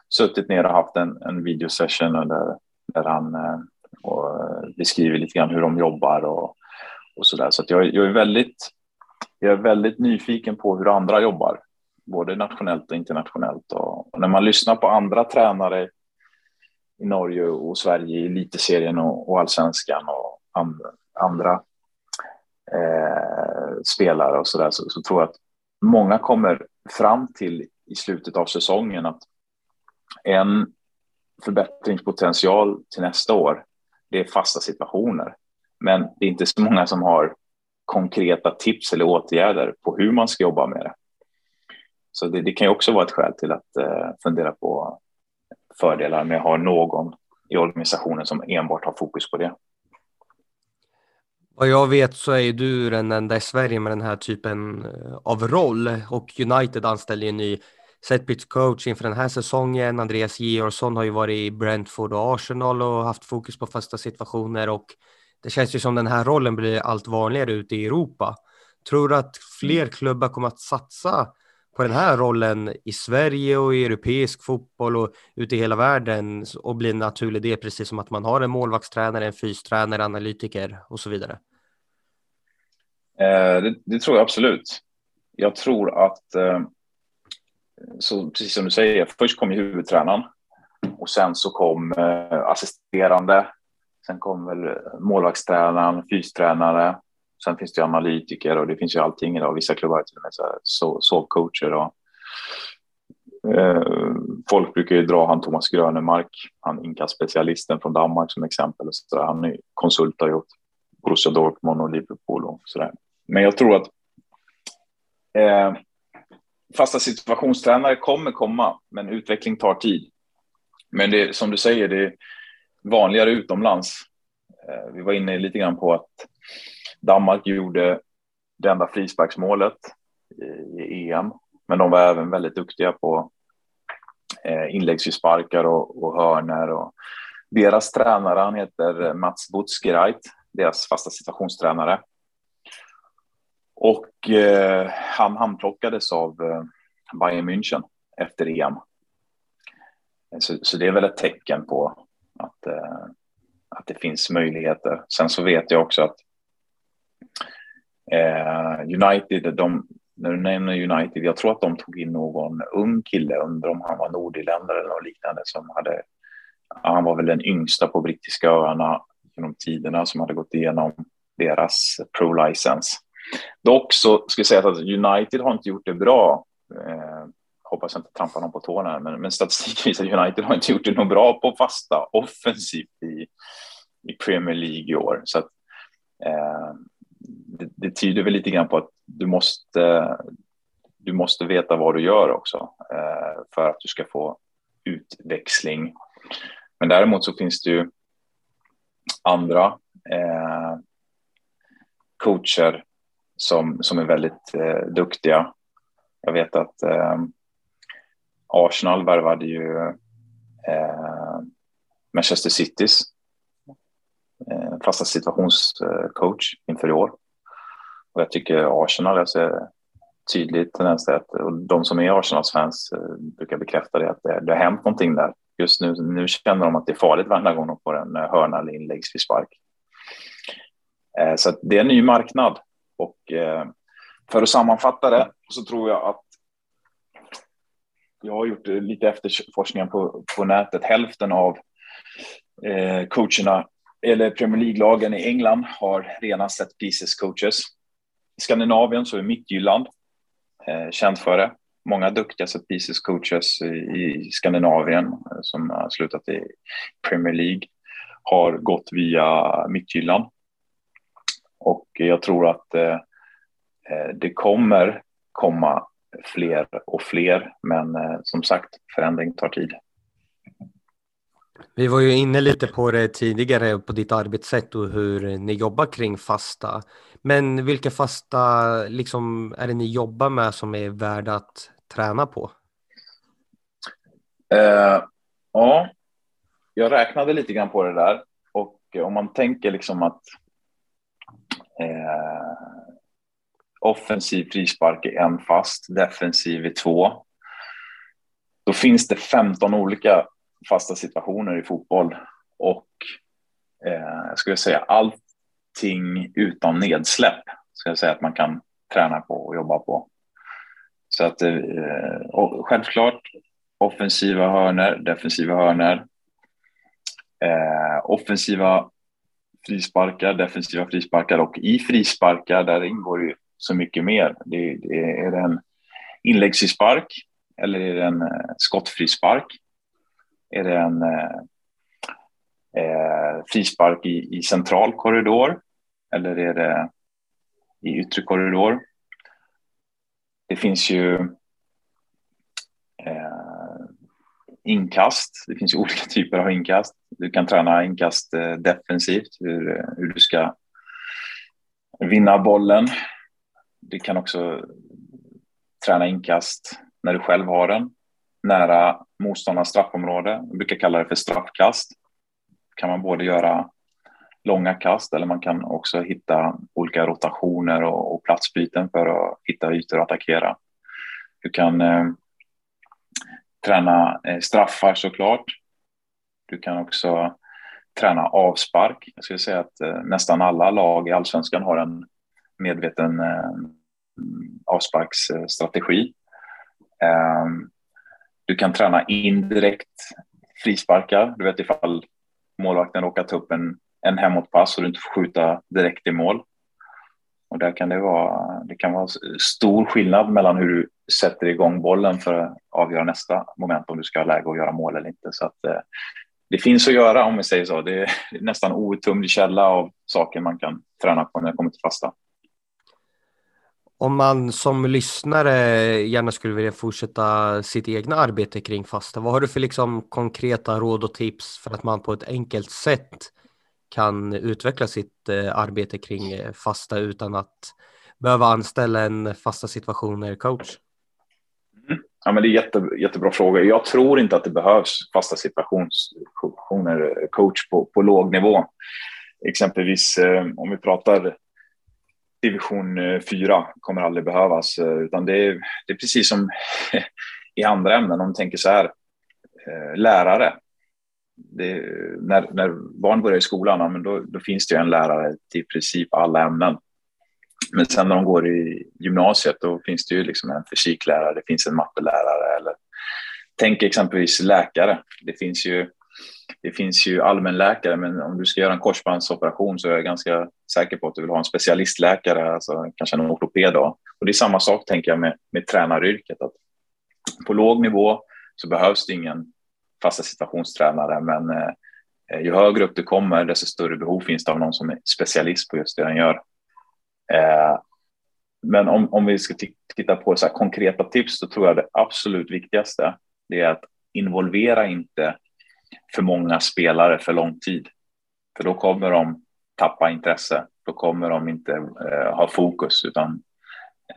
suttit ner och haft en, en videosession där, där han eh, och, beskriver lite grann hur de jobbar och, och så där. Så jag, jag, är väldigt, jag är väldigt nyfiken på hur andra jobbar, både nationellt och internationellt. Och, och när man lyssnar på andra tränare i Norge och Sverige i elitserien och, och allsvenskan och andra, andra eh, spelare och så där så, så, tror jag att många kommer fram till i slutet av säsongen att en förbättringspotential till nästa år, det är fasta situationer. Men det är inte så många som har konkreta tips eller åtgärder på hur man ska jobba med det. Så det, det kan ju också vara ett skäl till att eh, fundera på fördelar med att ha någon i organisationen som enbart har fokus på det. Vad jag vet så är du den enda i Sverige med den här typen eh, av roll och United anställde en ny setpitch coach inför den här säsongen. Andreas Georgsson har ju varit i Brentford och Arsenal och haft fokus på fasta situationer och det känns ju som den här rollen blir allt vanligare ute i Europa. Tror du att fler klubbar kommer att satsa på den här rollen i Sverige och i europeisk fotboll och ute i hela världen och bli en naturlig del, precis som att man har en målvaktstränare, en fystränare, analytiker och så vidare? Eh, det, det, tror jag absolut. Jag tror att, eh, så precis som du säger, först kom ju huvudtränaren och sen så kom eh, assisterande. Sen kom väl målvaktstränaren, fystränare Sen finns det analytiker och det finns ju allting idag. Vissa klubbar är till och med så sovcoacher och eh, folk brukar ju dra han Thomas Grönemark, han inkastspecialisten från Danmark som exempel. Så där. Han är konsult har gjort Borussia Dortmund och Liverpool och så där. Men jag tror att eh, fasta situationstränare kommer komma, men utveckling tar tid. Men det som du säger, det är vanligare utomlands. Eh, vi var inne lite grann på att Danmark gjorde det enda frisparksmålet i EM, men de var även väldigt duktiga på eh, inläggsfrisparkar och, och hörner. Och deras tränare, han heter eh, Mats Butzgereit, deras fasta situationstränare. Och eh, han handplockades av eh, Bayern München efter EM. Så, så, det är väl ett tecken på att, eh, att det finns möjligheter. Sen så vet jag också att Eh, United, de, när du nämner United, jag tror att de tog in någon ung kille, undrar om han var nordirländare eller något liknande, som hade, han var väl den yngsta på brittiska öarna genom tiderna som hade gått igenom deras pro-license. Dock så ska jag säga att United har inte gjort det bra. Eh, hoppas jag inte trampar någon på tårna, men, men statistik visar att United har inte gjort det något bra på fasta offensivt i, i Premier League i år. Så att, eh, det, det, tyder väl lite grann på att du måste, du måste veta vad du gör också eh, för att du ska få utväxling. Men däremot så finns det ju andra eh, coacher som, som är väldigt eh, duktiga. Jag vet att eh, Arsenal värvade ju eh, Manchester Citys eh, fasta situationscoach eh, inför i år. Och jag tycker Arsenal, jag ser tydligt tendens till att och de som är Arsenals fans eh, brukar bekräfta det, att det, det har hänt någonting där. Just nu, nu känner de att det är farligt varje gång de får en eh, hörna eller inläggsfrispark. spark. så det är en ny marknad och för att sammanfatta det så tror jag att jag har gjort lite efterforskningar på, på nätet. Hälften av eh, coacherna eller Premier League-lagen i England har rena set pieces coaches. I Skandinavien så är Mittjylland eh, känt för det. Många duktiga set pieces coaches i, i Skandinavien eh, som har slutat i Premier League har gått via Mittjylland. Och jag tror att eh, eh, det kommer komma fler och fler, men eh, som sagt, förändring tar tid. Vi var ju inne lite på det tidigare på ditt arbetssätt och hur ni jobbar kring fasta. Men vilka fasta liksom, är det ni jobbar med som är värda att träna på? Uh, ja, jag räknade lite grann på det där och eh, om man tänker liksom att uh, offensiv frispark är en fast, defensiv är två. Då finns det 15 olika fasta situationer i fotboll och eh, jag skulle säga allting utan nedsläpp ska jag säga att man kan träna på och jobba på. Så att eh, självklart offensiva hörner, defensiva hörner, eh, offensiva frisparkar, defensiva frisparkar och i frisparkar där ingår ju så mycket mer. Det, det är det en inläggsfrispark eller är det en eh, skottfrispark? Är det en eh, eh, frispark i, i central korridor eller är det i yttre korridor? Det finns ju eh, inkast. Det finns ju olika typer av inkast. Du kan träna inkast eh, defensivt, hur, hur du ska vinna bollen du kan också träna inkast när du själv har den, nära motståndarens straffområde. Vi brukar kalla det för straffkast. kan man både göra långa kast eller man kan också hitta olika rotationer och, och platsbyten för att hitta ytor att attackera. Du kan eh, träna eh, straffar såklart. Du kan också träna avspark. Jag skulle säga att eh, nästan alla lag i allsvenskan har en medveten eh, avsparksstrategi. Eh, du kan träna indirekt frisparkar. Du vet ifall målvakten råkar ta upp en, en hemåtpass och du inte får skjuta direkt i mål. Och där kan det vara, det kan vara stor skillnad mellan hur du sätter igång bollen för att avgöra nästa moment om du ska ha läge att göra mål eller inte. Så att, eh, det finns att göra om vi säger så. Det är nästan outtömlig källa av saker man kan träna på när det kommer till fasta. Om man som lyssnare gärna skulle vilja fortsätta sitt egna arbete kring fasta, vad har du för liksom konkreta råd och tips för att man på ett enkelt sätt kan utveckla sitt eh, arbete kring eh, fasta utan att behöva anställa en fasta situationer coach? Mm. Ja, men det är jätte, jättebra fråga. Jag tror inte att det behövs fasta situationer eh, coach på, på låg nivå. Exempelvis om vi pratar division eh, 4 kommer aldrig behövas, eh, utan det är, det är precis som i andra ämnen. Om man tänker så här, eh, lärare. Det, när, när barn börjar i skolan, men då, då, finns det en lärare till i princip alla ämnen. Men sen när de går i gymnasiet, då finns det ju liksom en fysiklärare, det finns en mattelärare. Eller, tänk exempelvis läkare. Det finns ju det finns ju allmänläkare, men om du ska göra en korsbandsoperation så är jag ganska säker på att du vill ha en specialistläkare, alltså kanske en ortoped. Då. Och det är samma sak tänker jag med, med tränaryrket. Att på låg nivå så behövs det ingen fasta situationstränare, men eh, ju högre upp du kommer, desto större behov finns det av någon som är specialist på just det den gör. Eh, men om, om vi ska titta på så konkreta tips, så tror jag det absolut viktigaste det är att involvera inte för många spelare för lång tid. För då kommer de tappa intresse. Då kommer de inte eh, ha fokus, utan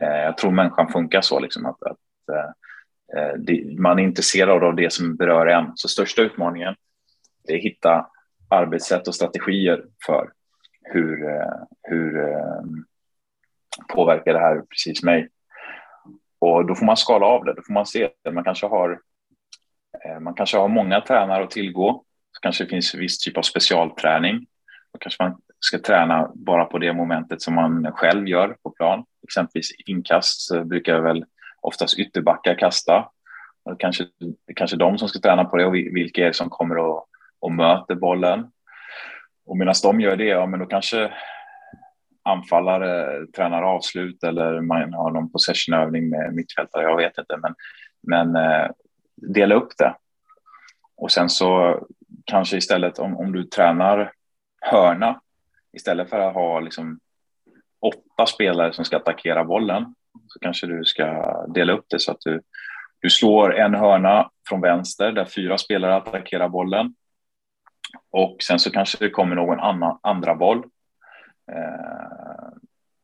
eh, jag tror människan funkar så liksom att, att eh, eh det, man är intresserad av det som berör en. Så största utmaningen är att hitta arbetssätt och strategier för hur, eh, hur eh, påverkar det här precis mig. Och då får man skala av det. Då får man se. Man kanske har Eh, man kanske har många tränare att tillgå. Så kanske det finns viss typ av specialträning. Då kanske man ska träna bara på det momentet som man själv gör på plan. Exempelvis inkast brukar väl oftast ytterbackar kasta. Och kanske, kanske de som ska träna på det och vilka är det som kommer och, och möter bollen. Och medan de gör det, ja men då kanske anfallare tränar avslut eller man har någon possessionövning med mittfältare, jag vet inte. Men, men eh, dela upp det. Och sen så kanske istället om, om du tränar hörna istället för att ha liksom åtta spelare som ska attackera bollen så kanske du ska dela upp det så att du, du slår en hörna från vänster där fyra spelare attackerar bollen och sen så kanske det kommer någon annan, andra boll. Eh,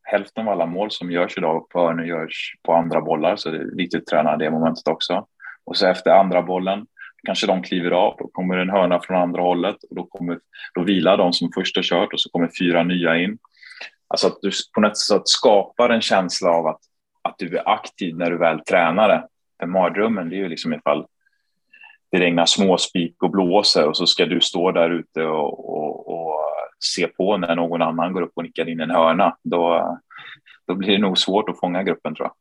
hälften av alla mål som görs idag på hörnor görs på andra bollar så det är viktigt att träna det momentet också. Och så efter andra bollen kanske de kliver av, då kommer en hörna från andra hållet och då, kommer, då vilar de som först har kört och så kommer fyra nya in. Alltså att du på något sätt skapar en känsla av att, att du är aktiv när du väl tränar det. För mardrömmen det är ju liksom ifall det regnar småspik och blåser och så ska du stå där ute och, och, och, se på när någon annan går upp och nickar in en hörna. Då, då blir det nog svårt att fånga gruppen tror jag.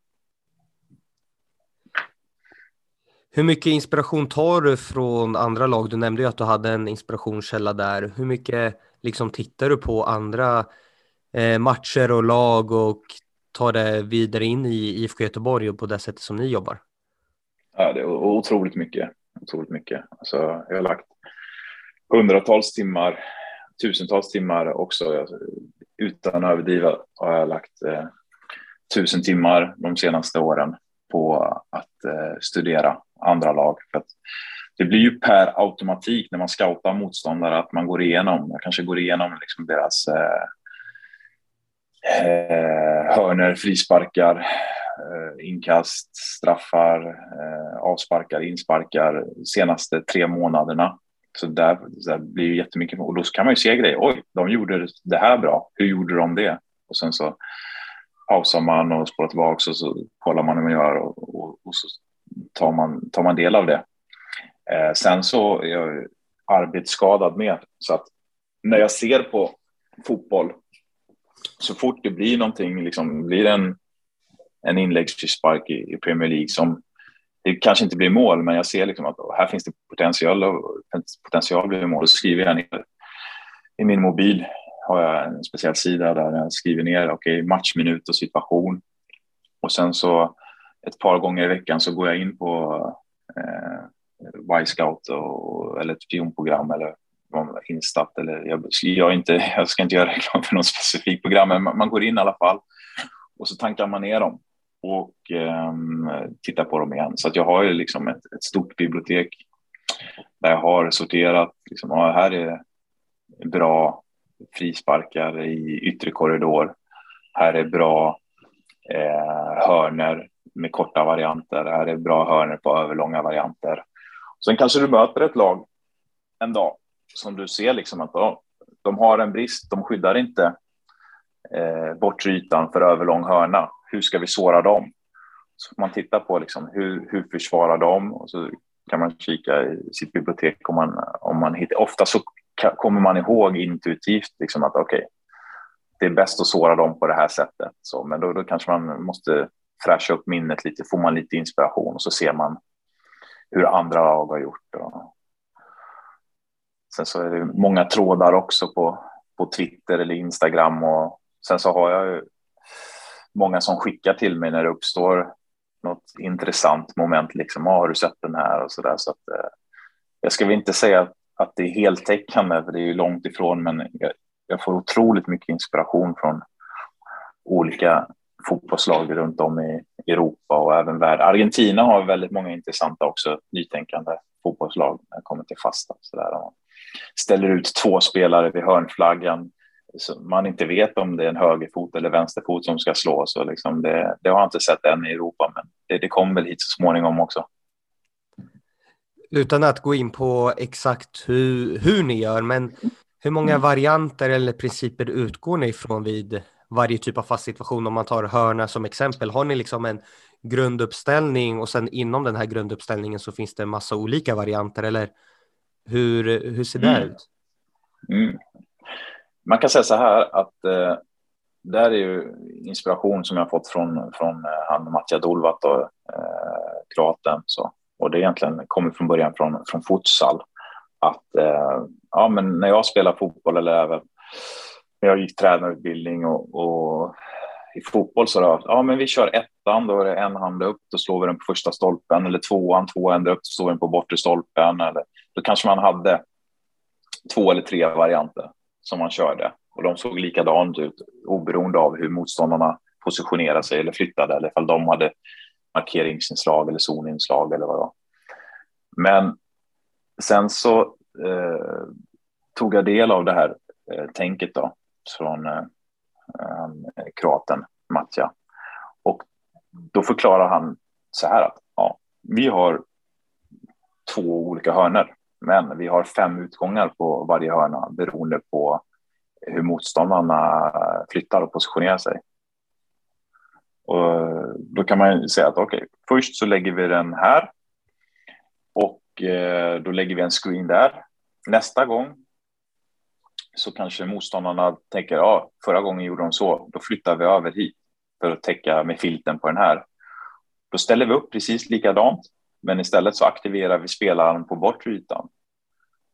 Hur mycket inspiration tar du från andra lag? Du nämnde ju att du hade en inspirationskälla där. Hur mycket liksom tittar du på andra eh, matcher och lag och tar det vidare in i IFK Göteborg och på det sättet som ni jobbar? Ja, det är otroligt mycket. Otroligt mycket. Alltså, jag har lagt hundratals timmar, tusentals timmar också. Utan att överdriva har jag lagt eh, tusen timmar de senaste åren på att eh, studera andra lag. För att det blir ju per automatik när man scoutar motståndare att man går igenom, Jag kanske går igenom liksom deras eh, eh, hörner, frisparkar, eh, inkast, straffar, eh, avsparkar, insparkar senaste tre månaderna. Så där, där blir ju jättemycket och då kan man ju se grejer. Oj, de gjorde det här bra. Hur gjorde de det? Och sen så pausar man och spolar tillbaka och så kollar man hur man gör och, och, och så tar man, tar man del av det. Eh, sen så är jag arbetsskadad med, så att när jag ser på fotboll, så fort det blir någonting, liksom, blir en, en inläggsfrispark i, i Premier League som det kanske inte blir mål, men jag ser liksom att här finns det potential, potential blir mål. Då skriver jag ner i min mobil har jag en speciell sida där jag skriver ner okay, matchminut och situation. Och sen så ett par gånger i veckan så går jag in på eh, Y-scout och, eller ett pionprogram eller Instat eller jag, jag, inte, jag ska inte göra reklam för något specifikt program, men man, man går in i alla fall och så tankar man ner dem och eh, tittar på dem igen. Så att jag har ju liksom ett, ett stort bibliotek där jag har sorterat. Liksom, ja, här är bra frisparkar i yttre korridor. Här är bra eh, hörner med korta varianter. Här är bra hörner på överlånga varianter. Sen kanske du möter ett lag en dag som du ser liksom att de har en brist. De skyddar inte eh, bortre ytan för överlång hörna. Hur ska vi såra dem? Så man tittar på liksom hur, hur försvarar de och så kan man kika i sitt bibliotek om man, om man hittar. Ofta så kommer man ihåg intuitivt liksom att okej, okay, det är bäst att såra dem på det här sättet. Så, men då, då kanske man måste fräscha upp minnet lite, får man lite inspiration och så ser man hur andra lag har gjort. Och... Sen så är det många trådar också på, på Twitter eller Instagram och sen så har jag ju många som skickar till mig när det uppstår något intressant moment, liksom, ah, har du sett den här och så där. Så att, eh, jag ska väl inte säga att det är heltäckande, för det är ju långt ifrån, men jag, jag får otroligt mycket inspiration från olika fotbollslag runt om i Europa och även världen. Argentina har väldigt många intressanta också nytänkande fotbollslag när det kommer till fasta. Så där. Man ställer ut två spelare vid hörnflaggan så man inte vet om det är en högerfot eller vänsterfot som ska slå. Så liksom det, det har jag inte sett än i Europa, men det, det kommer väl hit så småningom också. Utan att gå in på exakt hur, hur ni gör, men hur många mm. varianter eller principer utgår ni ifrån vid varje typ av fast situation? Om man tar hörna som exempel, har ni liksom en grunduppställning och sen inom den här grunduppställningen så finns det en massa olika varianter eller hur, hur ser det mm. ut? Mm. Man kan säga så här att eh, där är ju inspiration som jag fått från, från eh, han Matja Dolvat och eh, kroaten. Så. Och det egentligen kommer från början från, från futsal. Att eh, ja, men när jag spelar fotboll eller även jag gick tränarutbildning och, och i fotboll så då, ja men vi kör ettan, då är det en hand upp, då slår vi den på första stolpen eller tvåan, två händer upp, då slår vi den på bortre stolpen eller då kanske man hade två eller tre varianter som man körde och de såg likadant ut oberoende av hur motståndarna positionerade sig eller flyttade eller ifall de hade markeringsinslag eller zoninslag eller vad det var. Men sen så eh, tog jag del av det här eh, tänket då från eh, ehm, kroaten Matja och då förklarar han så här att ja, vi har två olika hörnor men vi har fem utgångar på varje hörna beroende på hur motståndarna flyttar och positionerar sig. Och då kan man säga att okej, okay, först så lägger vi den här och eh, då lägger vi en screen där. Nästa gång så kanske motståndarna tänker ja, förra gången gjorde de så, då flyttar vi över hit för att täcka med filten på den här. Då ställer vi upp precis likadant men istället så aktiverar vi spelaren på bortre ytan.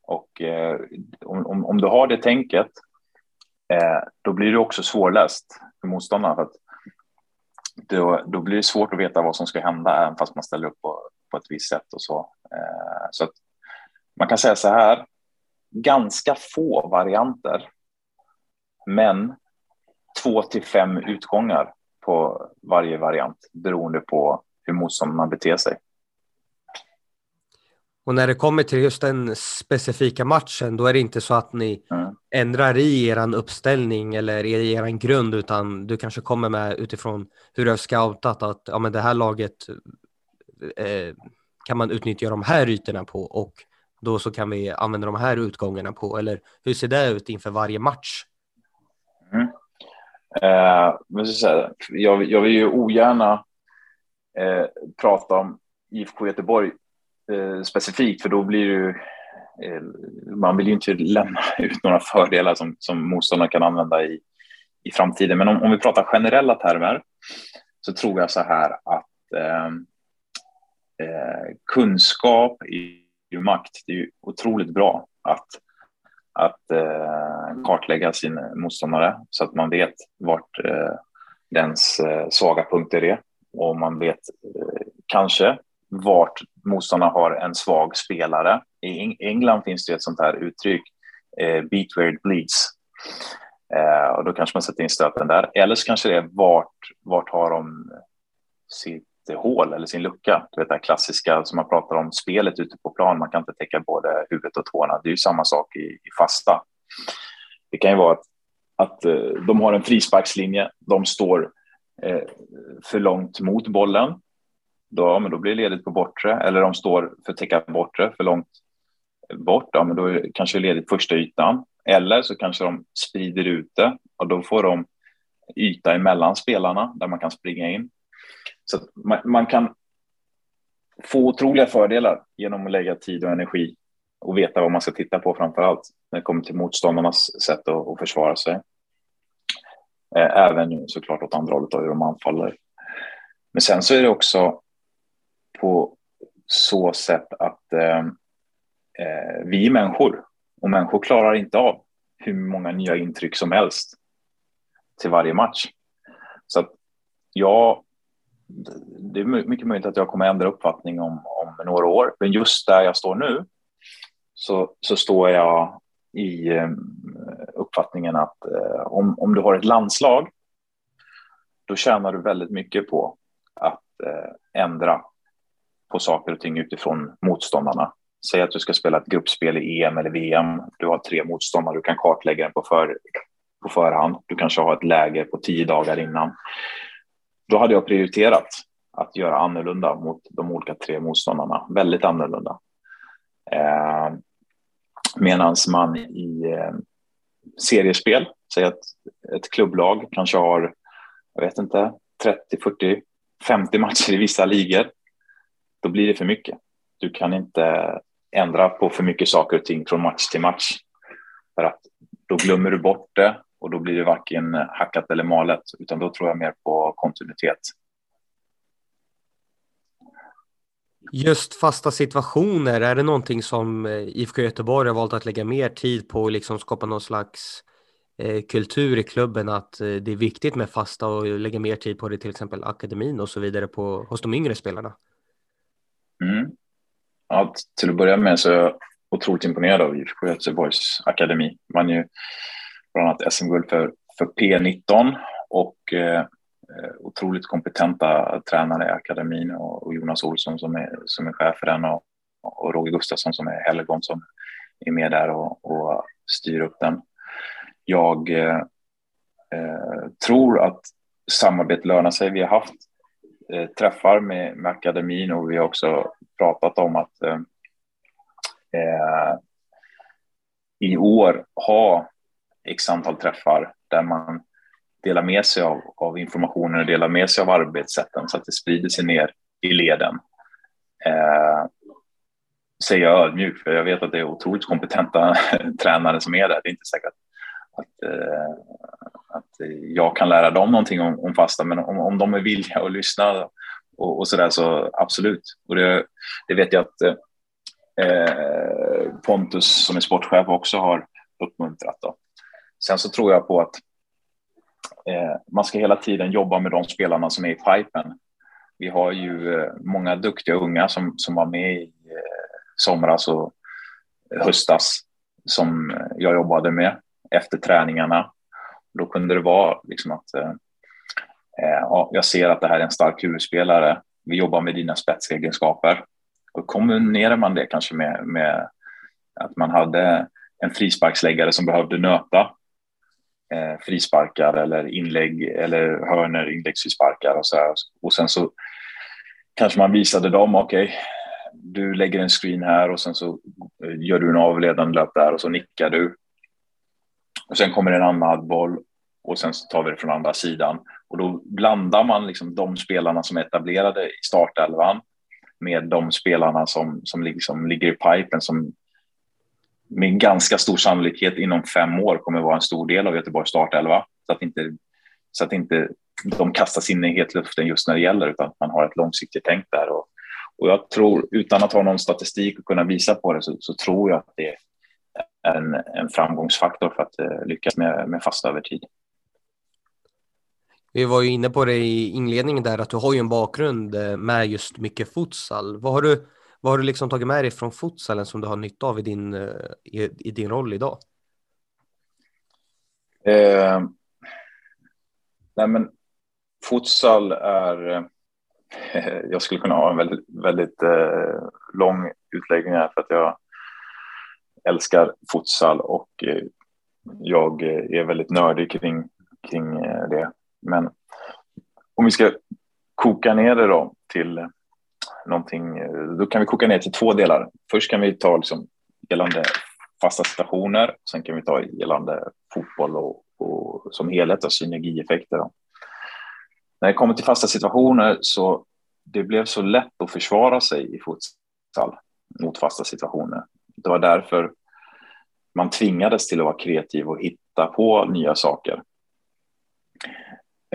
Och eh, om, om, du har det tänket, eh, då blir det också svårläst för motståndarna. För att då, då blir det svårt att veta vad som ska hända, även fast man ställer upp på, på ett visst sätt och så. Eh, så att man kan säga så här, ganska få varianter, men två till fem utgångar på varje variant beroende på hur motståndarna beter sig. Och när det kommer till just den specifika matchen, då är det inte så att ni mm. ändrar i er uppställning eller i er grund, utan du kanske kommer med utifrån hur du har scoutat att ja, men det här laget eh, kan man utnyttja de här ytorna på och då så kan vi använda de här utgångarna på. Eller hur ser det ut inför varje match? Mm. Eh, men så jag, jag vill ju ogärna eh, prata om IFK Göteborg eh, specifikt, för då blir det ju. Eh, man vill ju inte lämna ut några fördelar som, som motståndarna kan använda i, i framtiden. Men om, om vi pratar generella termer så tror jag så här att eh, eh kunskap i ju makt. Det är ju otroligt bra att, att eh, kartlägga sin motståndare så att man vet vart eh, dens eh, svaga punkter är och man vet eh, kanske vart motståndarna har en svag spelare. I England finns det ett sånt här uttryck, eh, beat where it bleeds. Eh, och då kanske man sätter in stöten där. Eller så kanske det är vart, vart har de sitt hål eller sin lucka? Du vet det här klassiska som man pratar om, spelet ute på plan. Man kan inte täcka både huvudet och tårna. Det är ju samma sak i, i fasta. Det kan ju vara att, att eh, de har en frisparkslinje. De står eh, för långt mot bollen. Då, men då blir det ledigt på bortre. Eller de står för att täcka bortre för långt bort. Ja, men då är det kanske ledigt första ytan. Eller så kanske de sprider ut det och då får de yta emellan spelarna där man kan springa in. Så man, man, kan få otroliga fördelar genom att lägga tid och energi och veta vad man ska titta på framför allt när det kommer till motståndarnas sätt att, att försvara sig. Eh, även såklart åt andra hållet, hur de anfaller. Men sen så är det också på så sätt att eh, eh vi är människor och människor klarar inte av hur många nya intryck som helst till varje match. Så att jag, det är mycket möjligt att jag kommer ändra uppfattning om, om några år, men just där jag står nu så, så står jag i ehm, uppfattningen att eh, om, om du har ett landslag, då tjänar du väldigt mycket på att eh, ändra på saker och ting utifrån motståndarna. Säg att du ska spela ett gruppspel i EM eller VM. Du har tre motståndare, du kan kartlägga den på, för, på förhand. Du kanske har ett läger på tio dagar innan. Då hade jag prioriterat att göra annorlunda mot de olika tre motståndarna. Väldigt annorlunda. Eh, Medan man i eh, seriespel, säg att ett klubblag kanske har, jag vet inte, 30, 40, 50 matcher i vissa ligor. Då blir det för mycket. Du kan inte ändra på för mycket saker och ting från match till match. För att då glömmer du bort det och då blir det varken hackat eller malet, utan då tror jag mer på kontinuitet. Just fasta situationer, är det någonting som eh, IFK Göteborg har valt att lägga mer tid på och liksom skapa någon slags eh, kultur i klubben att eh, det är viktigt med fasta och lägga mer tid på det till exempel akademin och så vidare på, hos de yngre spelarna? Mm. Ja, till att börja med så är jag otroligt imponerad av IFK Göteborgs akademi. Man ju bland annat SM-guld för, för P19 och eh, eh, otroligt kompetenta tränare i akademin och, och, Jonas Olsson som är, som är chef för den och, och Roger Gustafsson som är helgon som är med där och, och styr upp den. Jag eh, eh tror att samarbete lönar sig. Vi har haft eh, träffar med, med akademin och vi har också pratat om att eh, eh i år ha x antal träffar där man delar med sig av, av informationen och delar med sig av arbetssätten så att det sprider sig ner i leden. Eh, säger jag ödmjukt, för jag vet att det är otroligt kompetenta tränare som är där. Det är inte säkert att, att, eh, att jag kan lära dem någonting om, om fasta, men om, om de är villiga att lyssna och, och så där så absolut. Och det, det vet jag att eh, Pontus som är sportchef också har uppmuntrat. Då. Sen så tror jag på att eh, man ska hela tiden jobba med de spelarna som är i pipen. Vi har ju eh, många duktiga unga som, som var med i eh, somras och höstas som jag jobbade med efter träningarna. Då kunde det vara liksom att eh, eh ja, jag ser att det här är en stark huvudspelare. Vi jobbar med dina spetsegenskaper. Då kombinerar man det kanske med, med att man hade en frisparksläggare som behövde nöta Eh, frisparkar eller inlägg eller hörner, inläggsfrisparkar och så här. Och sen så kanske man visade dem, okej, okay, du lägger en screen här och sen så gör du en avledande löp där och så nickar du. Och sen kommer en annan boll och sen så tar vi det från andra sidan och då blandar man liksom de spelarna som är etablerade i startelvan med de spelarna som, som liksom ligger i pipen som med ganska stor sannolikhet inom fem år kommer vara en stor del av Göteborgs startelva. Så att inte, så att inte de kastas in i hetluften just när det gäller, utan att man har ett långsiktigt tänk där. Och, och jag tror, utan att ha någon statistik och kunna visa på det, så, så tror jag att det är en, en framgångsfaktor för att uh, lyckas med, med fasta över tid. Vi var ju inne på det i inledningen där att du har ju en bakgrund eh, med just mycket futsal. Vad har du, vad har du liksom tagit med dig från futsalen som du har nytta av i din, eh, i, i din roll idag? Eh, nej men futsal är, eh, jag skulle kunna ha en väldigt, väldigt eh, lång utläggning här för att jag älskar futsal och eh, jag är väldigt nördig kring, kring eh, det. Men om vi ska koka ner det då till någonting, då kan vi koka ner till två delar. Först kan vi ta liksom gällande fasta stationer, sen kan vi ta gällande fotboll och, och som helhet och synergieffekter. Då. När det kommer till fasta situationer så det blev så lätt att försvara sig i futsal mot fasta situationer. Det var därför man tvingades till att vara kreativ och hitta på nya saker.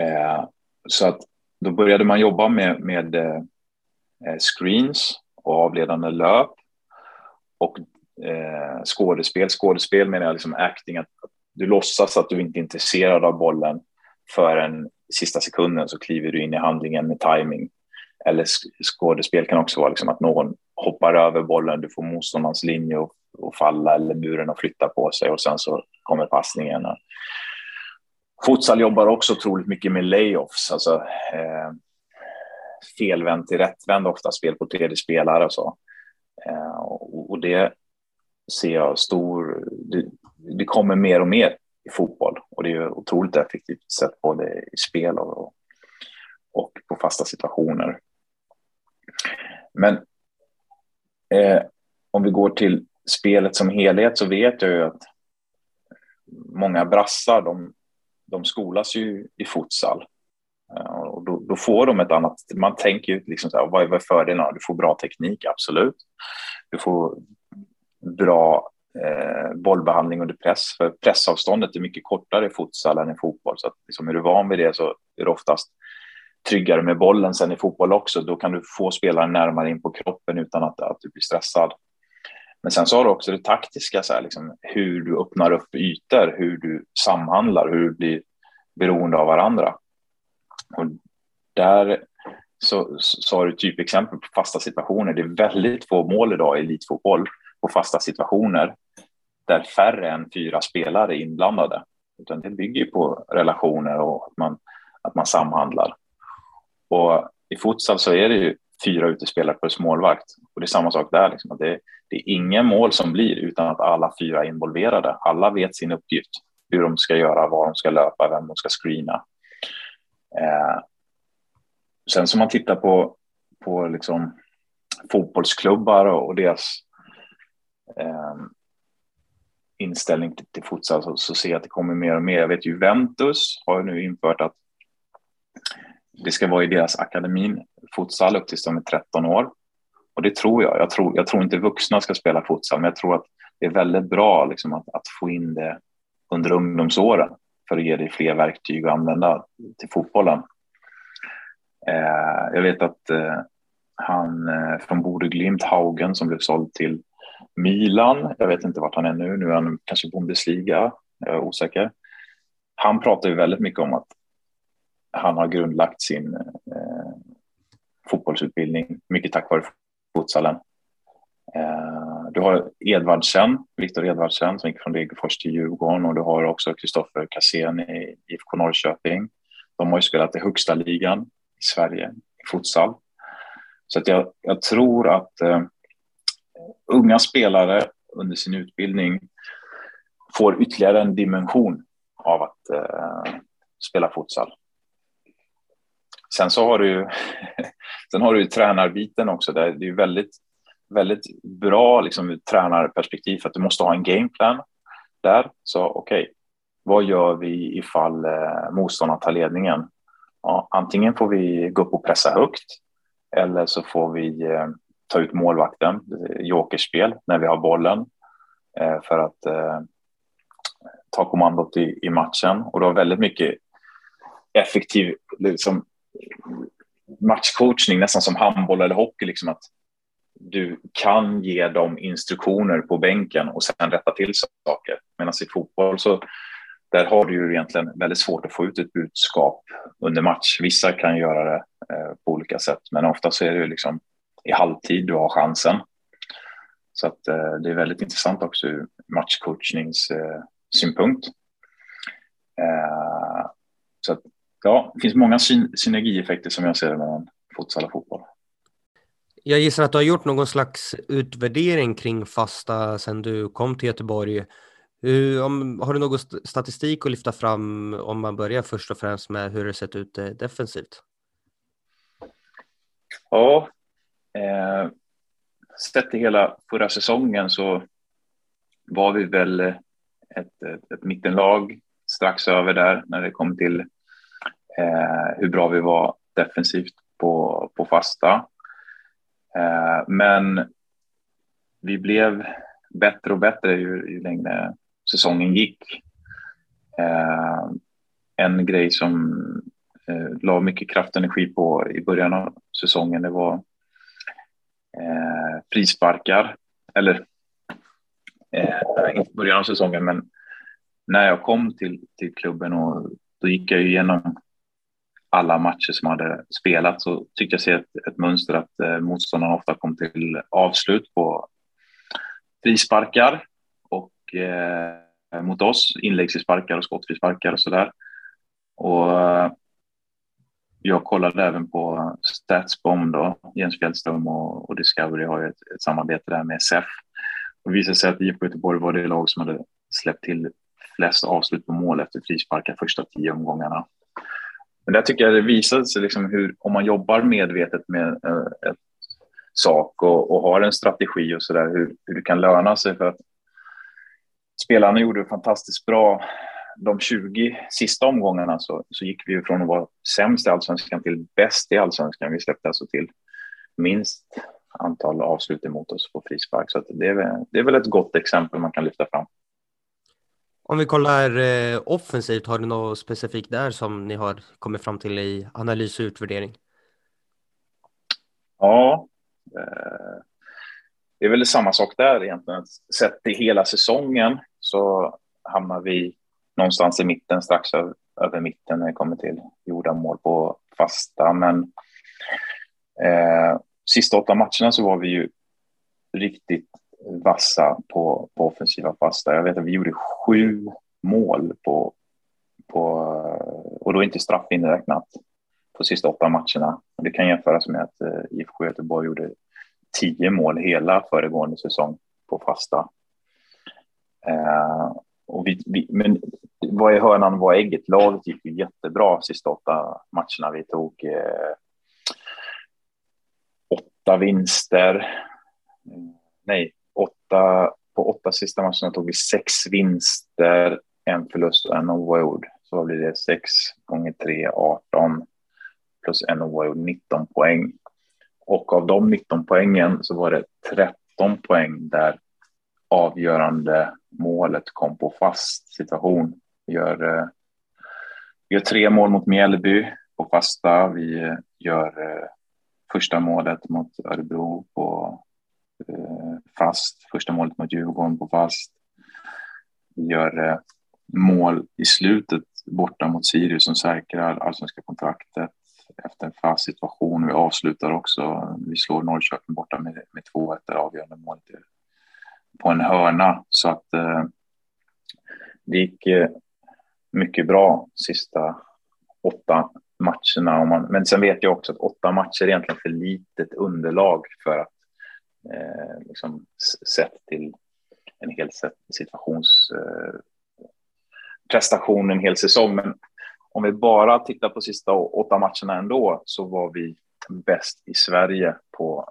Eh, så att då började man jobba med, med eh, Eh, screens och avledande löp och eh, skådespel. Skådespel menar jag liksom acting, att du låtsas att du inte är intresserad av bollen förrän sista sekunden så kliver du in i handlingen med timing. Eller skådespel kan också vara liksom att någon hoppar över bollen, du får motståndarens linje och, och falla eller muren och flytta på sig och sen så kommer passningen. Futsal jobbar också otroligt mycket med layoffs, alltså eh, felvänd till rättvänd ofta, spel på tredje spelare och så. Eh, och, och, det ser jag stor, det, det, kommer mer och mer i fotboll och det är otroligt effektivt sett både i spel och, och på fasta situationer. Men eh, om vi går till spelet som helhet så vet jag ju att många brassar, de, de skolas ju i futsal. Då, får de ett annat, man tänker ju liksom så här, vad är fördelarna? Du får bra teknik, absolut. Du får bra eh, bollbehandling under press, för pressavståndet är mycket kortare i futsal än i fotboll. Så att liksom, är du van vid det så är det oftast tryggare med bollen sen i fotboll också. Då kan du få spelaren närmare in på kroppen utan att, att du blir stressad. Men sen så har du också det taktiska, så här, liksom, hur du öppnar upp ytor, hur du samhandlar, hur du blir beroende av varandra. Och där så, så har du typexempel på fasta situationer. Det är väldigt få mål idag i elitfotboll på fasta situationer där färre än fyra spelare är inblandade. Utan det bygger på relationer och att man, att man samhandlar. Och i futsal så är det ju fyra utespelare plus målvakt. Och det är samma sak där. Liksom, det, det är ingen mål som blir utan att alla fyra är involverade. Alla vet sin uppgift, hur de ska göra, var de ska löpa, vem de ska screena. Eh, sen som man tittar på, på liksom fotbollsklubbar och, och deras eh, inställning till, till futsal så, så ser jag att det kommer mer och mer. Jag vet Juventus har nu infört att det ska vara i deras akademin, futsal upp tills de är 13 år. Och det tror jag. Jag tror, jag tror inte vuxna ska spela futsal, men jag tror att det är väldigt bra liksom, att, att få in det under ungdomsåren för att ge dig fler verktyg att använda till fotbollen. Eh, jag vet att eh, han eh, från Bode Glimt, Haugen, som blev såld till Milan, jag vet inte vart han är nu, nu är han kanske Bundesliga, jag är osäker. Han pratar ju väldigt mycket om att han har grundlagt sin eh, fotbollsutbildning, mycket tack vare futsalen. Eh, du har Edvardsen, Viktor Edvardsen som gick från Degerfors till Djurgården och du har också Kristoffer Cassén i IFK Norrköping. De har ju spelat i högsta ligan Sverige i futsal. Så att jag, jag tror att eh, unga spelare under sin utbildning får ytterligare en dimension av att eh, spela futsal. Sen så har du sen har du tränarbiten också. Där det är väldigt, väldigt bra liksom, tränarperspektiv för att du måste ha en gameplan där. Så okej, okay, vad gör vi ifall eh, motståndaren tar ledningen? Ja, antingen får vi gå upp och pressa högt eller så får vi eh, ta ut målvakten, eh, jokerspel, när vi har bollen eh, för att eh, ta kommandot i, i matchen. Och du har väldigt mycket effektiv liksom, matchcoachning, nästan som handboll eller hockey, liksom att du kan ge dem instruktioner på bänken och sen rätta till saker. Medan i fotboll så där har du ju egentligen väldigt svårt att få ut ett budskap under match. Vissa kan göra det eh, på olika sätt, men ofta så är det liksom i halvtid du har chansen. Så att eh, det är väldigt intressant också ur matchcoachningssynpunkt. Eh, så att, ja, det finns många syn synergieffekter som jag ser mellan futsal och fotboll. Jag gissar att du har gjort någon slags utvärdering kring fasta sedan du kom till Göteborg. Hur, om, har du någon statistik att lyfta fram om man börjar först och främst med hur det sett ut eh, defensivt? Ja, eh, sett till hela förra säsongen så var vi väl eh, ett, ett, ett mittenlag strax över där när det kom till eh, hur bra vi var defensivt på, på fasta. Eh, men vi blev bättre och bättre ju, ju längre säsongen gick. Eh, en grej som eh, la mycket kraft och energi på i början av säsongen det var eh, frisparkar. Eller eh, inte början av säsongen men när jag kom till, till klubben och då gick jag igenom alla matcher som hade spelats så tyckte jag se ett, ett mönster att eh, motståndarna ofta kom till avslut på frisparkar och eh, Eh, mot oss inläggsfrisparkar och skottfrisparkar och så där. Och eh, jag kollade även på Statsbomb då, Jens Fjällström och, och Discovery har ju ett, ett, samarbete där med SEF. Och det visade sig att IFK Göteborg var det lag som hade släppt till flest avslut på mål efter frisparkar första tio omgångarna. Men där tycker jag det visade sig liksom hur, om man jobbar medvetet med äh, ett sak och, och, har en strategi och så där, hur, hur det kan löna sig för att spelarna gjorde det fantastiskt bra. De 20 sista omgångarna så, så gick vi från att vara sämst i allsvenskan till bäst i allsvenskan. Vi släppte alltså till minst antal avslut emot oss på frispark. Så det, är, det är väl ett gott exempel man kan lyfta fram. Om vi kollar eh, offensivt, har du något specifikt där som ni har kommit fram till i analys och utvärdering? Ja, eh, det är väl samma sak där egentligen. Sett till hela säsongen så hamnar vi någonstans i mitten, strax över mitten när det kommer till gjorda mål på fasta. Men eh, sista åtta matcherna så var vi ju riktigt vassa på, på offensiva fasta. Jag vet att vi gjorde sju mål på, på och då inte straff inräknat på sista åtta matcherna. Det kan jämföras med att eh, IFK Göteborg gjorde tio mål hela föregående säsong på fasta. Eh, och vi, vi, men vad är hörnan, vad är ägget? Laget gick ju jättebra sista åtta matcherna. Vi tog eh, åtta vinster. Eh, nej, åtta, på åtta sista matcherna tog vi sex vinster, en förlust och en oavgjord. Så blir det sex gånger tre, 18 plus en oavgjord, 19 poäng. Och av de 19 poängen så var det 13 poäng där avgörande målet kom på fast situation. Vi gör, eh, vi gör tre mål mot Mjällby på fasta. Vi eh, gör eh, första målet mot Örebro på fast. Första målet mot Djurgården på fast. Vi gör mål i slutet borta mot Sirius som säkrar allsvenska kontraktet efter en fast situation. Vi avslutar också. Vi slår Norrköping borta med, med 2-1 där avgörande målet på en hörna. Så att eh, det gick eh, mycket bra sista åtta matcherna. Om man, men sen vet jag också att åtta matcher är egentligen för litet underlag för att eh, liksom sett till en hel situations eh, prestation en hel säsong. Men om vi bara tittar på sista åtta matcherna ändå så var vi bäst i Sverige på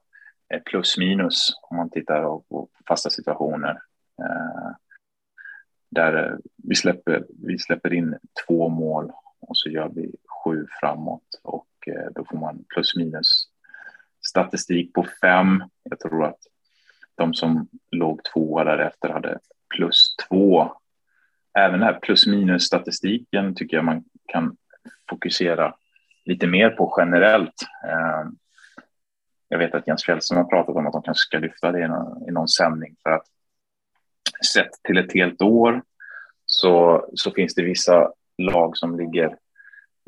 eh, plus minus om man tittar på fasta situationer. Eh, där eh, vi släpper, vi släpper in två mål och så gör vi sju framåt och då får man plus minus statistik på fem. Jag tror att de som låg tvåa därefter hade plus två. Även den här plus minus statistiken tycker jag man kan fokusera lite mer på generellt. Eh, jag vet att Jens Fjällström har pratat om att de kanske ska lyfta det i någon, i någon sändning för att sett till ett helt år så, så finns det vissa lag som ligger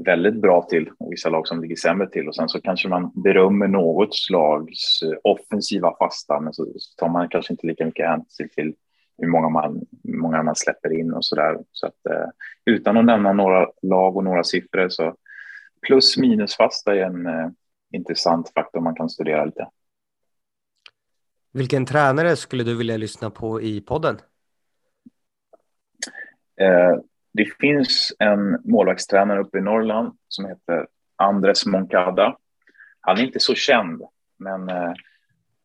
väldigt bra till och vissa lag som ligger sämre till och sen så kanske man berömmer något slags offensiva fasta men så, så tar man kanske inte lika mycket hänsyn till hur många man, hur många man släpper in och så där. Så att, eh, utan att nämna några lag och några siffror så plus minus fasta är en eh, intressant faktor man kan studera lite. Vilken tränare skulle du vilja lyssna på i podden? Eh, det finns en målvaktstränare uppe i Norrland som heter Andres Moncada. Han är inte så känd, men eh,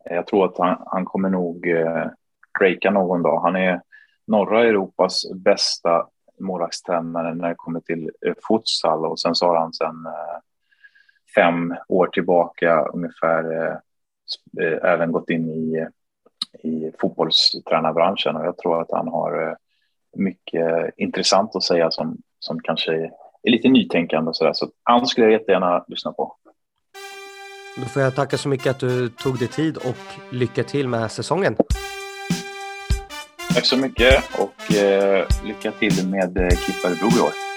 jag tror att han, han kommer nog eh, breaka någon dag. Han är norra Europas bästa målvaktstränare när det kommer till eh, futsal och sen så har han sen eh, fem år tillbaka ungefär eh, även gått in i, i fotbollstränarbranschen och jag tror att han har mycket intressant att säga som, som kanske är lite nytänkande och sådär. Så han skulle jag jättegärna lyssna på. Då får jag tacka så mycket att du tog dig tid och lycka till med säsongen. Tack så mycket och eh, lycka till med eh, KIF Örebro i år.